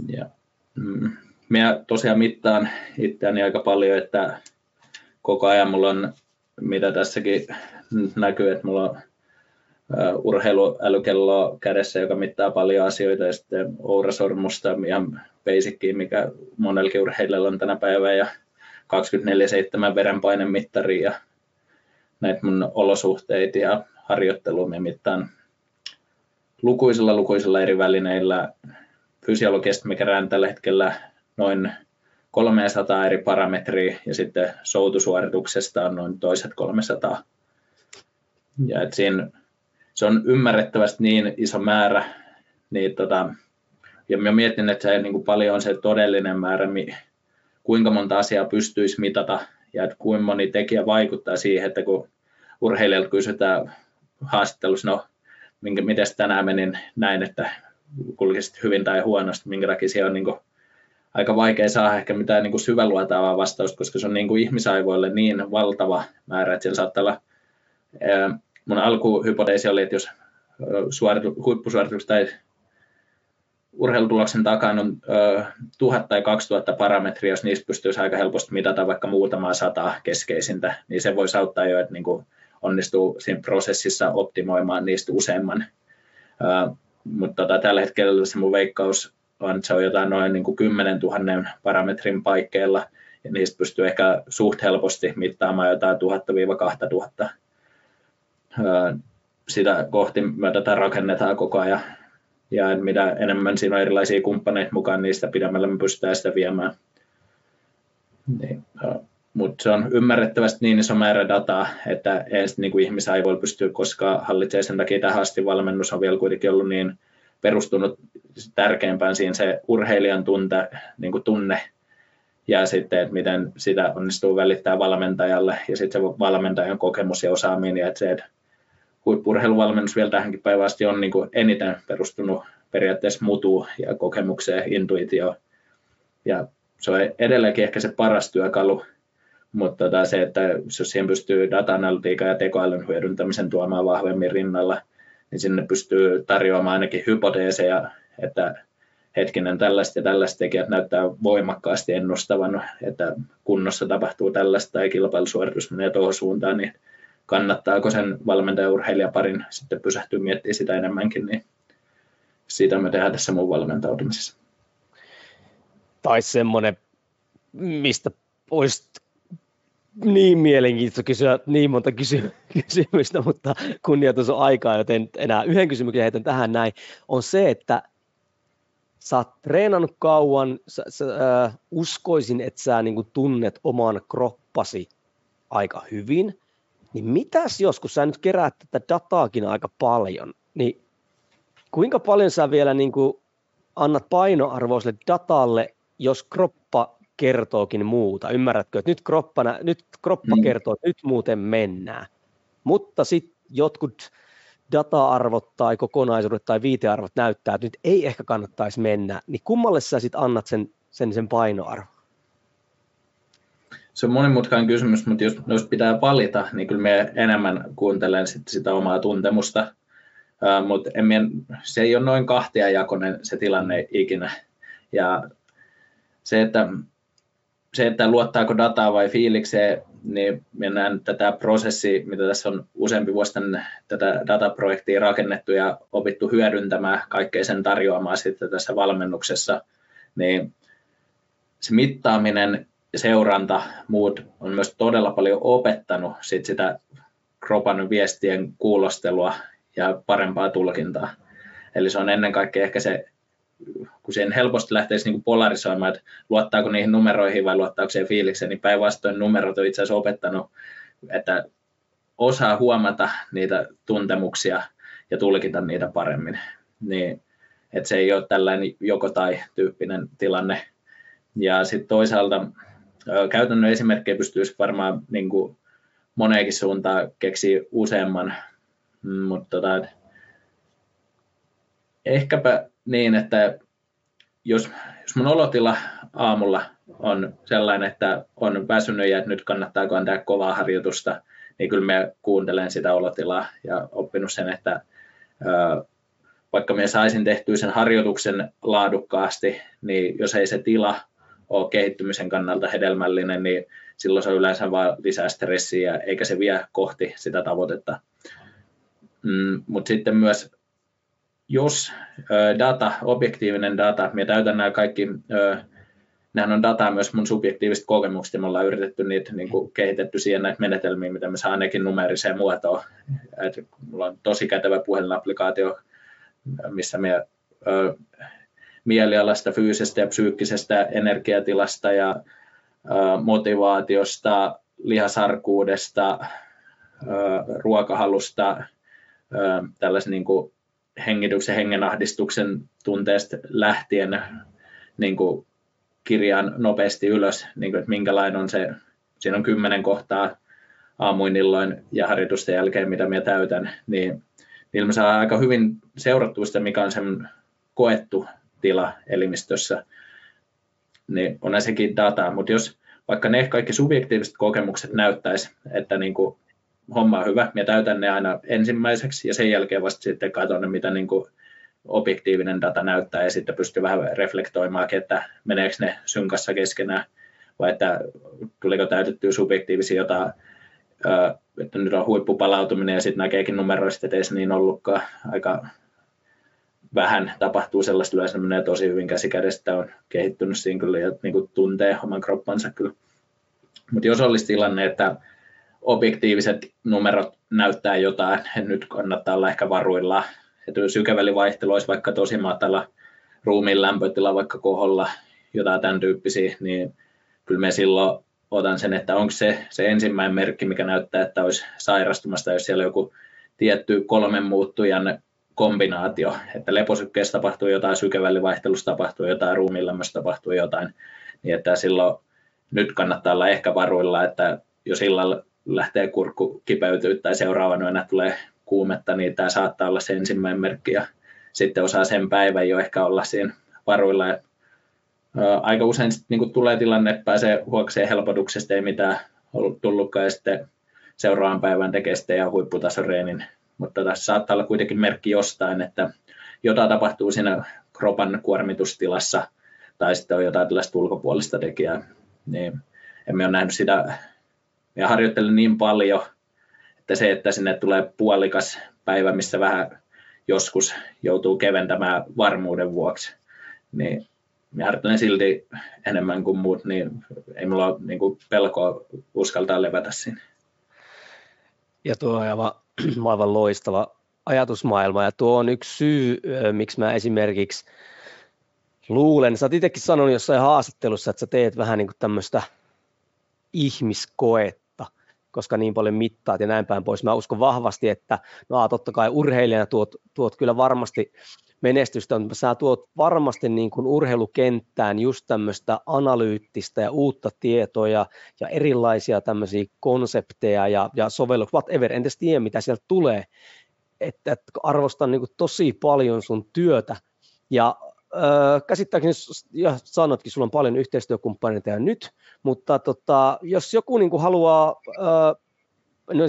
Ja, mm, minä tosiaan mittaan itseäni aika paljon, että koko ajan mulla on, mitä tässäkin näkyy, että mulla on urheiluälykello kädessä, joka mittaa paljon asioita, ja sitten ourasormusta ihan basickiin, mikä monellakin urheilijalla on tänä päivänä, ja 24-7 verenpainemittari ja näitä mun olosuhteita ja harjoittelua mittaan lukuisilla lukuisilla eri välineillä. Fysiologista me kerään tällä hetkellä noin 300 eri parametria ja sitten soutusuorituksesta on noin toiset 300. Ja et siinä, se on ymmärrettävästi niin iso määrä, niin tota, ja mä mietin, että se niin kuin paljon on se todellinen määrä, kuinka monta asiaa pystyisi mitata ja että kuinka moni tekijä vaikuttaa siihen, että kun urheilijalta kysytään haastattelussa, no minkä, miten tänään menin näin, että kulkisit hyvin tai huonosti, minkä takia siellä on niin kuin aika vaikea saada ehkä mitään niin kuin syväluotaavaa vastausta, koska se on niin kuin ihmisaivoille niin valtava määrä, että siellä saattaa olla, mun alkuhypoteesi oli, että jos suoritu, huippusuoritus tai urheilutuloksen takana on tuhat tai 2000 parametria, jos niistä pystyisi aika helposti mitata vaikka muutamaa sataa keskeisintä, niin se voisi auttaa jo, että niin kuin onnistuu siinä prosessissa optimoimaan niistä useamman. mutta tota, tällä hetkellä se mun veikkaus on, että se on jotain noin niin kuin 10 000 parametrin paikkeilla, ja niistä pystyy ehkä suht helposti mittaamaan jotain 1000-2000. Sitä kohti me tätä rakennetaan koko ajan, ja mitä enemmän siinä on erilaisia kumppaneita mukaan, niistä pidemmälle me pystytään sitä viemään. Niin, mutta se on ymmärrettävästi niin iso määrä dataa, että ei niin kuin voi pystyä koskaan hallitsemaan. Sen takia tähän asti valmennus on vielä kuitenkin ollut niin perustunut tärkeimpään siinä se urheilijan tunte, niin kuin tunne ja sitten, että miten sitä onnistuu välittää valmentajalle. Ja sitten se valmentajan kokemus ja osaaminen että se, että huippurheiluvalmennus vielä tähänkin päivään asti on niin kuin eniten perustunut periaatteessa mutuun ja kokemukseen, intuitioon ja se on edelleenkin ehkä se paras työkalu mutta tota se, että jos siihen pystyy data-analytiikan ja tekoälyn hyödyntämisen tuomaan vahvemmin rinnalla, niin sinne pystyy tarjoamaan ainakin hypoteeseja, että hetkinen tällaista ja tällaista tekijät näyttää voimakkaasti ennustavan, että kunnossa tapahtuu tällaista tai kilpailusuoritus menee tuohon suuntaan, niin kannattaako sen valmentaja-urheilijaparin sitten pysähtyä miettimään sitä enemmänkin, niin siitä me tehdään tässä mun valmentautumisessa. Tai semmoinen, mistä olisi niin mielenkiintoista kysyä niin monta kysy- kysymystä, mutta kunnioitus on aikaa, joten enää yhden kysymyksen heitän tähän näin, on se, että sä oot treenannut kauan, sä, sä, äh, uskoisin, että sä niin tunnet oman kroppasi aika hyvin, niin mitäs jos, kun sä nyt keräät tätä dataakin aika paljon, niin kuinka paljon sä vielä niin kuin annat painoarvoa sille datalle, jos kroppa kertookin muuta. Ymmärrätkö, että nyt kroppa, nyt kroppa mm. kertoo, että nyt muuten mennään. Mutta sitten jotkut data-arvot tai kokonaisuudet tai viitearvot näyttää, että nyt ei ehkä kannattaisi mennä, niin kummalle sä sitten annat sen, sen, sen painoarvo? Se on monimutkainen kysymys, mutta jos, jos pitää valita, niin kyllä me enemmän kuuntelen sit sitä omaa tuntemusta. Uh, mutta se ei ole noin kahtiajakoinen se tilanne ikinä. Ja se, että se, että luottaako dataa vai fiilikseen, niin mennään että tämä prosessi, mitä tässä on useampi vuosi tätä dataprojektia rakennettu ja opittu hyödyntämään kaikkea sen tarjoamaan sitten tässä valmennuksessa, niin se mittaaminen seuranta, muut on myös todella paljon opettanut sit sitä kropan viestien kuulostelua ja parempaa tulkintaa. Eli se on ennen kaikkea ehkä se kun siihen helposti lähteisi niin polarisoimaan, että luottaako niihin numeroihin vai luottaako siihen fiilikseen, niin päinvastoin numerot on itse asiassa opettanut, että osaa huomata niitä tuntemuksia ja tulkita niitä paremmin. Niin, että se ei ole tällainen joko tai tyyppinen tilanne. Ja sitten toisaalta käytännön esimerkkejä pystyisi varmaan niin kuin moneenkin suuntaan keksiä useamman, mm, mutta tota, ehkäpä niin, että jos, jos mun olotila aamulla on sellainen, että on väsynyt ja että nyt kannattaako antaa kovaa harjoitusta, niin kyllä mä kuuntelen sitä olotilaa ja oppinut sen, että vaikka me saisin tehtyä sen harjoituksen laadukkaasti, niin jos ei se tila ole kehittymisen kannalta hedelmällinen, niin silloin se yleensä vain lisää stressiä, eikä se vie kohti sitä tavoitetta. Mm, Mutta sitten myös, jos data, objektiivinen data, me täytän nämä kaikki, nämä on dataa myös mun subjektiiviset kokemukset, ja me ollaan yritetty niitä niin kuin kehitetty siihen näitä menetelmiä, mitä me saan nekin numeriseen muotoon. Et mulla on tosi kätevä puhelinapplikaatio, missä me mielialasta, fyysisestä ja psyykkisestä energiatilasta ja motivaatiosta, lihasarkuudesta, ruokahalusta, tällaisen niin kuin hengityksen, hengenahdistuksen tunteesta lähtien niin kuin kirjaan nopeasti ylös, niin kuin, että minkälainen on se, siinä on kymmenen kohtaa aamuin, illoin ja harjoitusten jälkeen, mitä minä täytän, niin niillä me saa aika hyvin seurattua sitä, mikä on sen koettu tila elimistössä, niin on sekin dataa, mutta jos vaikka ne kaikki subjektiiviset kokemukset näyttäisi, että niin kuin homma on hyvä, ja täytän ne aina ensimmäiseksi, ja sen jälkeen vasta sitten katson, mitä niin kuin objektiivinen data näyttää, ja sitten pystyy vähän reflektoimaan, että meneekö ne synkassa keskenään, vai että tuliko täytettyä subjektiivisia jotain, että nyt on huippupalautuminen, ja sitten näkeekin numeroista, että ei se niin ollutkaan. Aika vähän tapahtuu sellaista yleensä menee tosi hyvin käsikädestä, on kehittynyt siinä kyllä ja niin kuin tuntee oman kroppansa kyllä. Mutta jos olisi tilanne, että objektiiviset numerot näyttää jotain, nyt kannattaa olla ehkä varuilla, että sykevälivaihtelu olisi vaikka tosi matala, ruumiin lämpötila vaikka koholla, jotain tämän tyyppisiä, niin kyllä me silloin otan sen, että onko se, se ensimmäinen merkki, mikä näyttää, että olisi sairastumasta, jos siellä joku tietty kolmen muuttujan kombinaatio, että leposykkeessä tapahtuu jotain, sykevälivaihtelussa tapahtuu jotain, ruumiinlämmössä tapahtuu jotain, niin että silloin nyt kannattaa olla ehkä varuilla, että jos illalla lähtee kurkku kipeytyä tai seuraavana yönä tulee kuumetta, niin tämä saattaa olla se ensimmäinen merkki ja sitten osaa sen päivän jo ehkä olla siinä varuilla. Ja, aika usein sitten niin tulee tilanne, että pääsee huokseen helpotuksesta, ei mitään ollut tullutkaan ja sitten seuraavan päivän tekee sitten ihan huipputasareenin mutta tässä saattaa olla kuitenkin merkki jostain, että jotain tapahtuu siinä kropan kuormitustilassa tai sitten on jotain tällaista ulkopuolista tekijää, niin emme ole nähnyt sitä ja harjoittelen niin paljon, että se, että sinne tulee puolikas päivä, missä vähän joskus joutuu keventämään varmuuden vuoksi, niin minä harjoittelen silti enemmän kuin muut, niin ei mulla ole niin pelkoa uskaltaa levätä siinä. Ja tuo on aivan aivan loistava ajatusmaailma. Ja tuo on yksi syy, miksi mä esimerkiksi luulen, sä oot itsekin sanonut jossain haastattelussa, että sä teet vähän niin kuin tämmöistä ihmiskoetta, koska niin paljon mittaat ja näin päin pois. Mä uskon vahvasti, että no totta kai urheilijana tuot, tuot kyllä varmasti menestystä, mutta sä tuot varmasti niin kuin urheilukenttään just tämmöistä analyyttistä ja uutta tietoa ja, ja erilaisia tämmöisiä konsepteja ja, ja sovelluksia, whatever, en tiedä mitä sieltä tulee, että, että arvostan niin kuin tosi paljon sun työtä ja äh, käsittääkseni, ja sanotkin, sulla on paljon yhteistyökumppaneita ja nyt, mutta tota, jos joku niin kuin haluaa äh, no,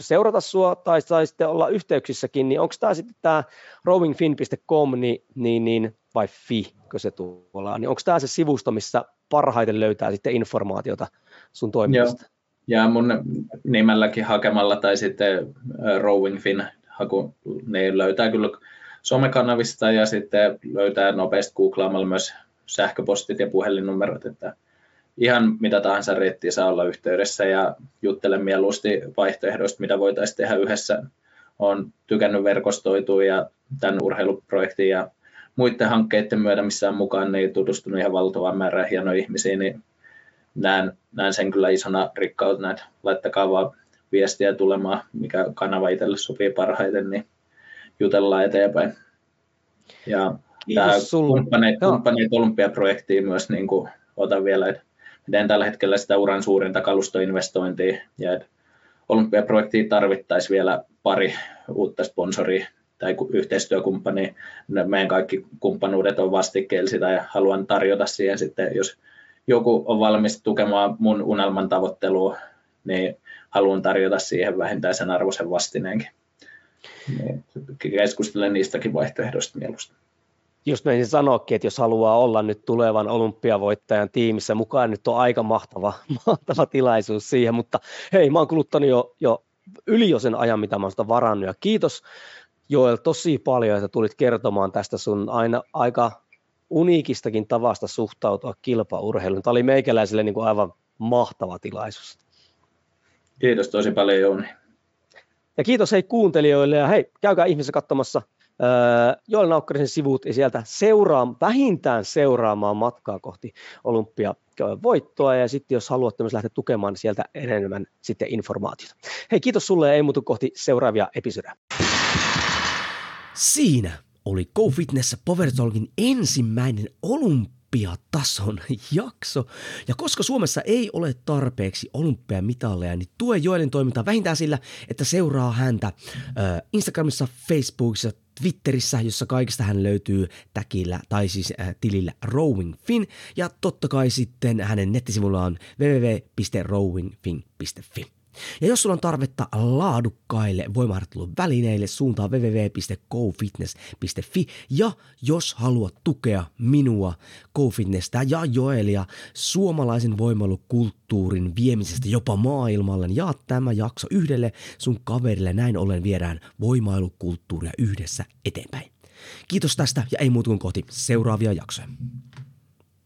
seurata sua tai, tai sitten olla yhteyksissäkin, niin onko tämä sitten tämä rowingfin.com niin, niin, niin, vai fi, kun se tuolla niin onko tämä se sivusto, missä parhaiten löytää sitten informaatiota sun toiminnasta? Joo. Ja mun nimelläkin hakemalla tai sitten rowingfin haku, niin löytää kyllä somekanavista ja sitten löytää nopeasti googlaamalla myös sähköpostit ja puhelinnumerot, että ihan mitä tahansa reittiä saa olla yhteydessä ja juttelen mieluusti vaihtoehdoista, mitä voitaisiin tehdä yhdessä. Olen tykännyt verkostoitua ja tämän urheiluprojektin ja muiden hankkeiden myötä, missä on mukaan, niin tutustunut ihan valtavaan määrään hienoja ihmisiä, niin näen, näen sen kyllä isona rikkautena, että laittakaa vaan viestiä tulemaan, mikä kanava itselle sopii parhaiten, niin jutellaan eteenpäin. Ja tämä kumppaneet, kumppaneet olympiaprojektiin myös niin kuin, otan vielä, että miten tällä hetkellä sitä uran suurinta kalustoinvestointia ja että olympiaprojektiin tarvittaisiin vielä pari uutta sponsoria tai yhteistyökumppania. Meidän kaikki kumppanuudet on vastikkeellisia ja haluan tarjota siihen sitten, jos joku on valmis tukemaan mun unelman tavoittelua, niin haluan tarjota siihen vähintään sen arvoisen vastineenkin. Niin, keskustelen niistäkin vaihtoehdoista mieluusti. Just menin sanoakin, että jos haluaa olla nyt tulevan olympiavoittajan tiimissä mukaan, nyt on aika mahtava, mahtava tilaisuus siihen, mutta hei, mä oon kuluttanut jo, jo yli jo sen ajan, mitä mä oon sitä varannut, ja kiitos Joel tosi paljon, että tulit kertomaan tästä sun aina aika uniikistakin tavasta suhtautua kilpaurheiluun. Tämä oli meikäläiselle niin kuin aivan mahtava tilaisuus. Kiitos tosi paljon Jouni. Ja kiitos hei kuuntelijoille ja hei, käykää ihmisessä katsomassa äh, Joel Naukkarisen sivut ja sieltä seuraa, vähintään seuraamaan matkaa kohti olympiavoittoa ja sitten jos haluatte myös lähteä tukemaan, niin sieltä enemmän sitten informaatiota. Hei kiitos sulle ja ei muutu kohti seuraavia episodeja. Siinä oli Go Fitness Power Talkin ensimmäinen olympiatason jakso. Ja koska Suomessa ei ole tarpeeksi olympiamitalleja, niin tue Joelin toimintaa vähintään sillä, että seuraa häntä Instagramissa, Facebookissa, Twitterissä, jossa kaikista hän löytyy täkillä tai siis äh, tilillä Rowing Fin ja totta kai sitten hänen nettisivullaan www.rowingfin.fi. Ja jos sulla on tarvetta laadukkaille voimaharjoittelun välineille, suuntaa www.gofitness.fi. Ja jos haluat tukea minua, GoFitnessä ja Joelia suomalaisen voimailukulttuurin viemisestä jopa maailmalle, niin jaa tämä jakso yhdelle sun kaverille. Näin ollen viedään voimailukulttuuria yhdessä eteenpäin. Kiitos tästä ja ei muuta kuin kohti seuraavia jaksoja.